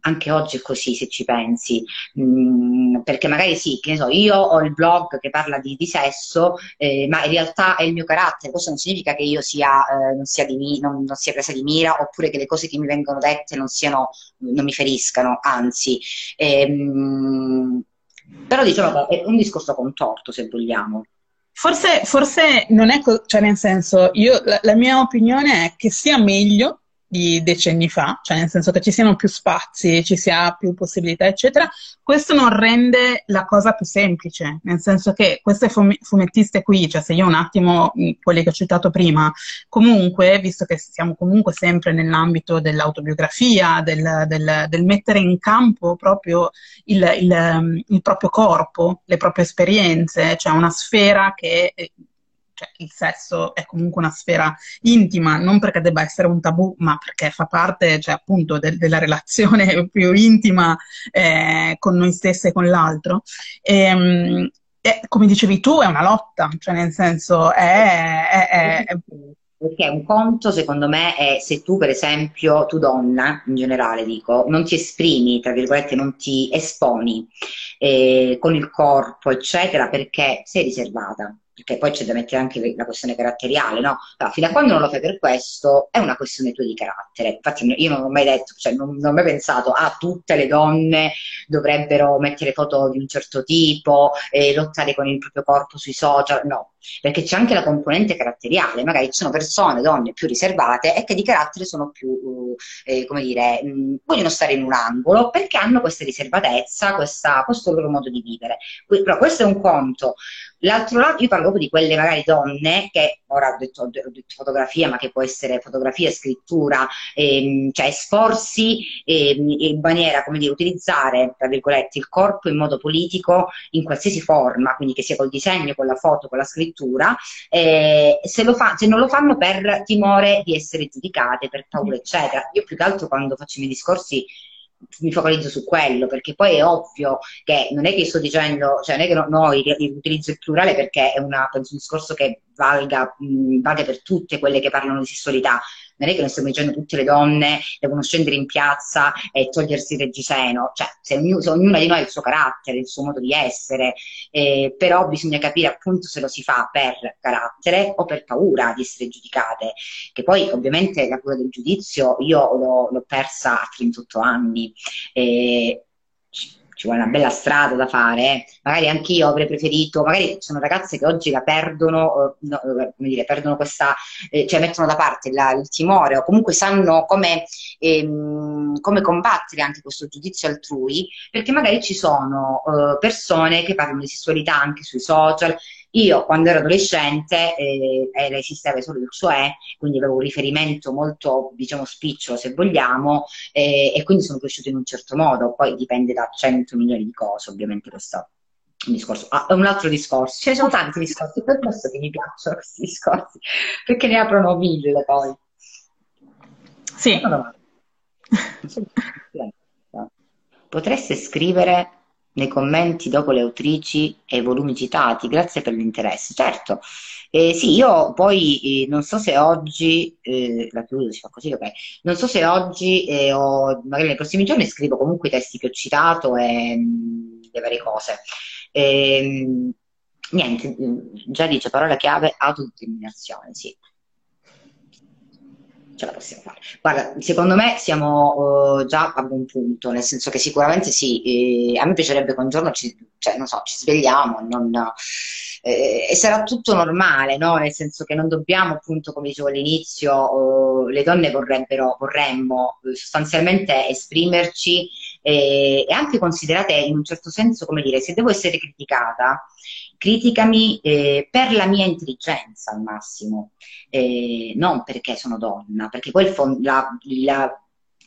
anche oggi è così se ci pensi, mm, perché magari sì, che ne so, io ho il blog che parla di, di sesso, eh, ma in realtà è il mio carattere, questo non significa che io sia, eh, non, sia di, non, non sia presa di mira oppure che le cose che mi vengono dette non, siano, non mi feriscano, anzi. Ehm, però diciamo che è un discorso contorto, se vogliamo. Forse, forse non è, co- cioè nel senso, io, la, la mia opinione è che sia meglio di decenni fa, cioè nel senso che ci siano più spazi, ci sia più possibilità, eccetera, questo non rende la cosa più semplice, nel senso che queste fumettiste qui, cioè se io un attimo, quelle che ho citato prima, comunque, visto che siamo comunque sempre nell'ambito dell'autobiografia, del, del, del mettere in campo proprio il, il, il proprio corpo, le proprie esperienze, cioè una sfera che cioè il sesso è comunque una sfera intima, non perché debba essere un tabù, ma perché fa parte, cioè, appunto, de- della relazione più intima eh, con noi stessi e con l'altro. E, ehm, e, come dicevi tu, è una lotta, cioè nel senso è, è, è, perché un conto, secondo me, è se tu, per esempio, tu donna, in generale dico, non ti esprimi, tra virgolette, non ti esponi eh, con il corpo, eccetera, perché sei riservata perché poi c'è da mettere anche la questione caratteriale, no? Allora, fino a quando non lo fai per questo, è una questione tua di carattere. Infatti io non ho mai detto, cioè non, non ho mai pensato, ah, tutte le donne dovrebbero mettere foto di un certo tipo, e lottare con il proprio corpo sui social, no perché c'è anche la componente caratteriale, magari ci sono persone, donne più riservate e che di carattere sono più, eh, come dire, mh, mm, vogliono stare in un angolo perché hanno questa riservatezza, questa, questo loro modo di vivere. Però questo è un conto. L'altro lato, io parlo proprio di quelle magari donne che, ora ho detto, ho detto fotografia, ma che può essere fotografia, scrittura, ehm, cioè esporsi ehm, in maniera, come dire, utilizzare, tra virgolette, il corpo in modo politico in qualsiasi forma, quindi che sia col disegno, con la foto, con la scrittura, eh, se, fa, se, non lo fanno per timore di essere giudicate, per paura, eccetera. Io più che altro quando faccio i miei discorsi mi focalizzo su quello, perché poi è ovvio che non è che sto dicendo, cioè non è che no, no utilizzo il plurale perché è una, penso, un discorso che valga, mh, valga per tutte quelle che parlano di sessualità, non è che noi stiamo dicendo tutte le donne devono scendere in piazza e togliersi il reggiseno, cioè se, ognuno, se ognuna di noi ha il suo carattere, il suo modo di essere, eh, però bisogna capire appunto se lo si fa per carattere o per paura di essere giudicate, che poi ovviamente la cura del giudizio io l'ho, l'ho persa a 38 anni. Eh, ci vuole una bella strada da fare, eh. magari anch'io avrei preferito, magari sono ragazze che oggi la perdono, eh, no, eh, come dire, perdono questa, eh, cioè mettono da parte la, il timore o comunque sanno come, ehm, come, combattere anche questo giudizio altrui, perché magari ci sono eh, persone che parlano di sessualità anche sui social, io quando ero adolescente eh, esisteva solo il CIOE, quindi avevo un riferimento molto, diciamo, spicciolo se vogliamo, eh, e quindi sono cresciuto in un certo modo, poi dipende da 100 milioni di cose, ovviamente questo un discorso. Ah, un altro discorso, ce ne sono tanti discorsi, per questo che mi piacciono questi discorsi, perché ne aprono mille poi. Sì. Potreste scrivere nei commenti dopo le autrici e i volumi citati. Grazie per l'interesse. Certo, eh, sì, io poi eh, non so se oggi, eh, la chiudo, si fa così, ok. Non so se oggi eh, o magari nei prossimi giorni scrivo comunque i testi che ho citato e mh, mm, le varie cose. Ehm, niente, mm, già dice parola chiave autodeterminazione, sì ce la possiamo fare. Guarda, secondo me siamo uh, già a buon punto, nel senso che sicuramente sì, eh, a me piacerebbe che un giorno ci, cioè, non so, ci svegliamo non, eh, e sarà tutto normale, no? nel senso che non dobbiamo, appunto, come dicevo all'inizio, uh, le donne vorrebbero, vorremmo uh, sostanzialmente esprimerci e, e anche considerate in un certo senso, come dire, se devo essere criticata, criticami eh, per la mia intelligenza al massimo, eh, non perché sono donna, perché poi il, la, la,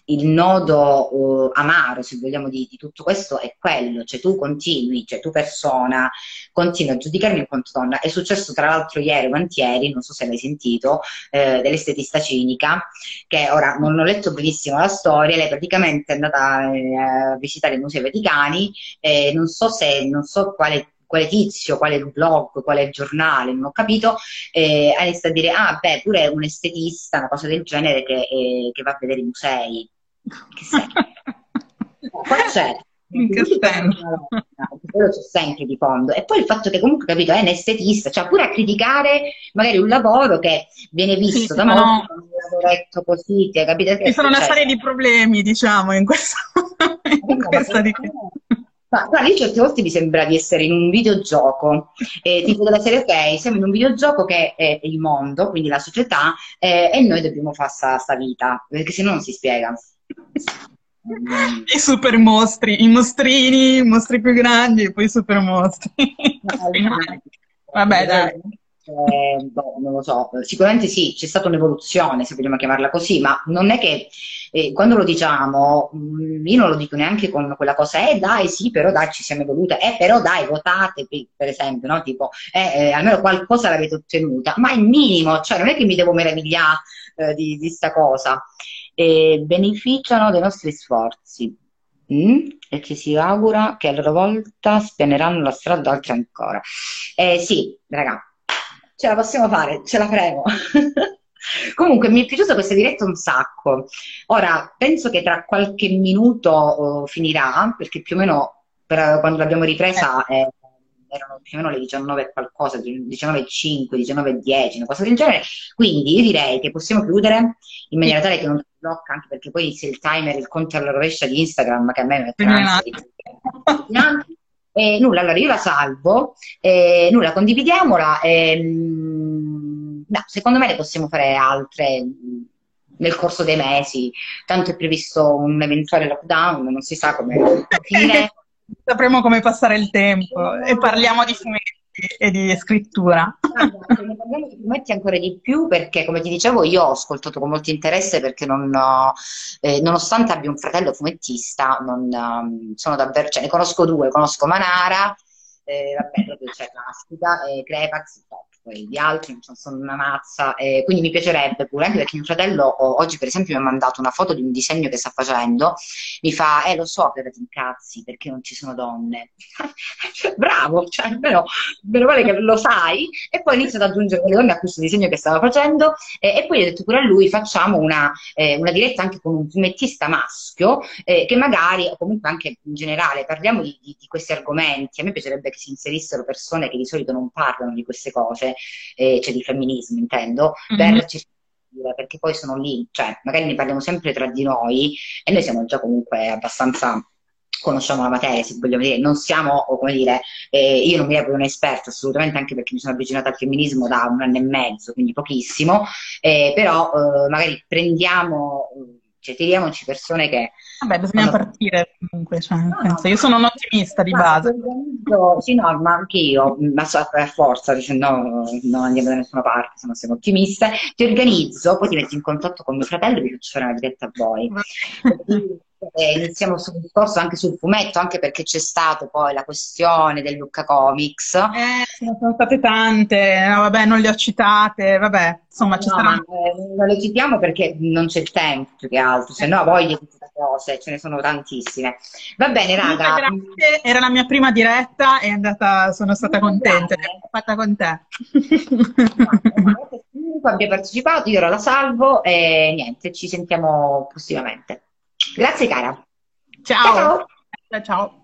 il nodo uh, amaro, se vogliamo, di, di, tutto questo è quello, cioè tu continui, cioè tu persona, continui a giudicarmi in quanto donna. È successo tra l'altro ieri o antieri, non so se l'hai sentito, eh, dell'estetista cinica, che ora non ho letto benissimo la storia, lei praticamente è andata eh, a visitare i musei vaticani, eh, non so se, non so quale quale tizio, quale blog, quale giornale, non ho capito, eh, ha iniziato a dire, ah beh, pure un estetista, una cosa del genere che, eh, che va a vedere i musei. Che sei? Qua c'è. In che senso? Quello c'è sempre di fondo. E poi il fatto che comunque, capito, è un estetista, cioè pure a criticare magari un lavoro che viene visto sì, da molti, no. un lavoretto così, capito? Ci sono una serie di problemi, diciamo, in questo, in questa di... Ma guarda, io certe volte mi sembra di essere in un videogioco, eh, tipo della serie ok, siamo in un videogioco che è il mondo, quindi la società, eh, e noi dobbiamo fare sta, vita, perché se no non si spiega. I super mostri, i mostrini, i mostri più grandi e poi i super mostri. Vabbè, dai. Eh, boh, non lo so, sicuramente sì, c'è stata un'evoluzione, se vogliamo chiamarla così, ma non è che eh, quando lo diciamo, mm, io non lo dico neanche con quella cosa, eh dai, sì, però dai, ci siamo evolute, eh però dai, votate, per esempio, no? Tipo, eh, eh, almeno qualcosa l'avete ottenuta, ma è minimo, cioè non è che mi devo meravigliare eh, di, di sta cosa. beneficiano dei nostri sforzi. Mm? e ci si augura che a loro volta spianeranno la strada ad altri ancora. Eh, sì, raga, ce la possiamo fare, ce la faremo. Comunque mi è piaciuta questa diretta un sacco. Ora, penso che tra qualche minuto uh, finirà, perché più o meno per, quando l'abbiamo ripresa eh. eh, erano più o meno le 19 qualcosa, 19.05, 19.10, una cosa del genere. Quindi io direi che possiamo chiudere in maniera tale che non si blocca, anche perché poi se il timer, il conto alla rovescia di Instagram, che a me mette ansia e nulla, allora io la salvo, e nulla, condividiamola. E, no, secondo me ne possiamo fare altre nel corso dei mesi, tanto è previsto un eventuale lockdown, non si sa come finire. Sapremo come passare il tempo e parliamo di fumetti e di scrittura. Fumetti ancora di più perché, come ti dicevo, io ho ascoltato con molto interesse perché non, eh, nonostante abbia un fratello fumettista, non, um, sono davvero, cioè, ne conosco due, conosco Manara, eh, vabbè, proprio c'è Plastica, e Crepax, poi di altri, non sono una mazza, eh, quindi mi piacerebbe pure, anche perché mio fratello oggi per esempio mi ha mandato una foto di un disegno che sta facendo, mi fa, eh lo so che ti incazzi perché non ci sono donne. Bravo, cioè, però, meno male che lo sai, e poi inizia ad aggiungere le donne a questo disegno che stava facendo, eh, e poi ho detto pure a lui, facciamo una, eh, una diretta anche con un fumettista maschio, eh, che magari, o comunque anche in generale, parliamo di, di, di questi argomenti, a me piacerebbe che si inserissero persone che di solito non parlano di queste cose, eh, cioè di femminismo intendo, mm-hmm. per perché poi sono lì, cioè magari ne parliamo sempre tra di noi e noi siamo già comunque abbastanza conosciamo la materia, se vogliamo dire, non siamo, come dire, eh, io non mi reputo un'esperta assolutamente anche perché mi sono avvicinata al femminismo da un anno e mezzo, quindi pochissimo, eh, però eh, magari prendiamo, cioè tiriamoci persone che... Vabbè, bisogna sono... partire comunque, cioè, no, penso, io sono un ottimista di base. Sì, no, ma anche io, ma so, per forza, dicendo no, non andiamo da nessuna parte, se non siamo ottimiste, ti organizzo, poi ti metti in contatto con mio fratello e vi faccio fare una diretta a voi. Eh, iniziamo sul discorso anche sul fumetto, anche perché c'è stata poi la questione del Lucca Comics. Eh, sono state tante, no, vabbè, non le ho citate, vabbè, insomma, ci no, saranno. Eh, non le citiamo perché non c'è il tempo più che altro, se no voglio queste cose, ce ne sono tantissime. Va bene, raga. Grazie, era la mia prima diretta e è andata, sono stata contenta, l'ho fatta con te. Chiunque abbia partecipato, io ora la salvo e niente, ci sentiamo prossimamente. Grazie cara. Ciao. Ciao. ciao.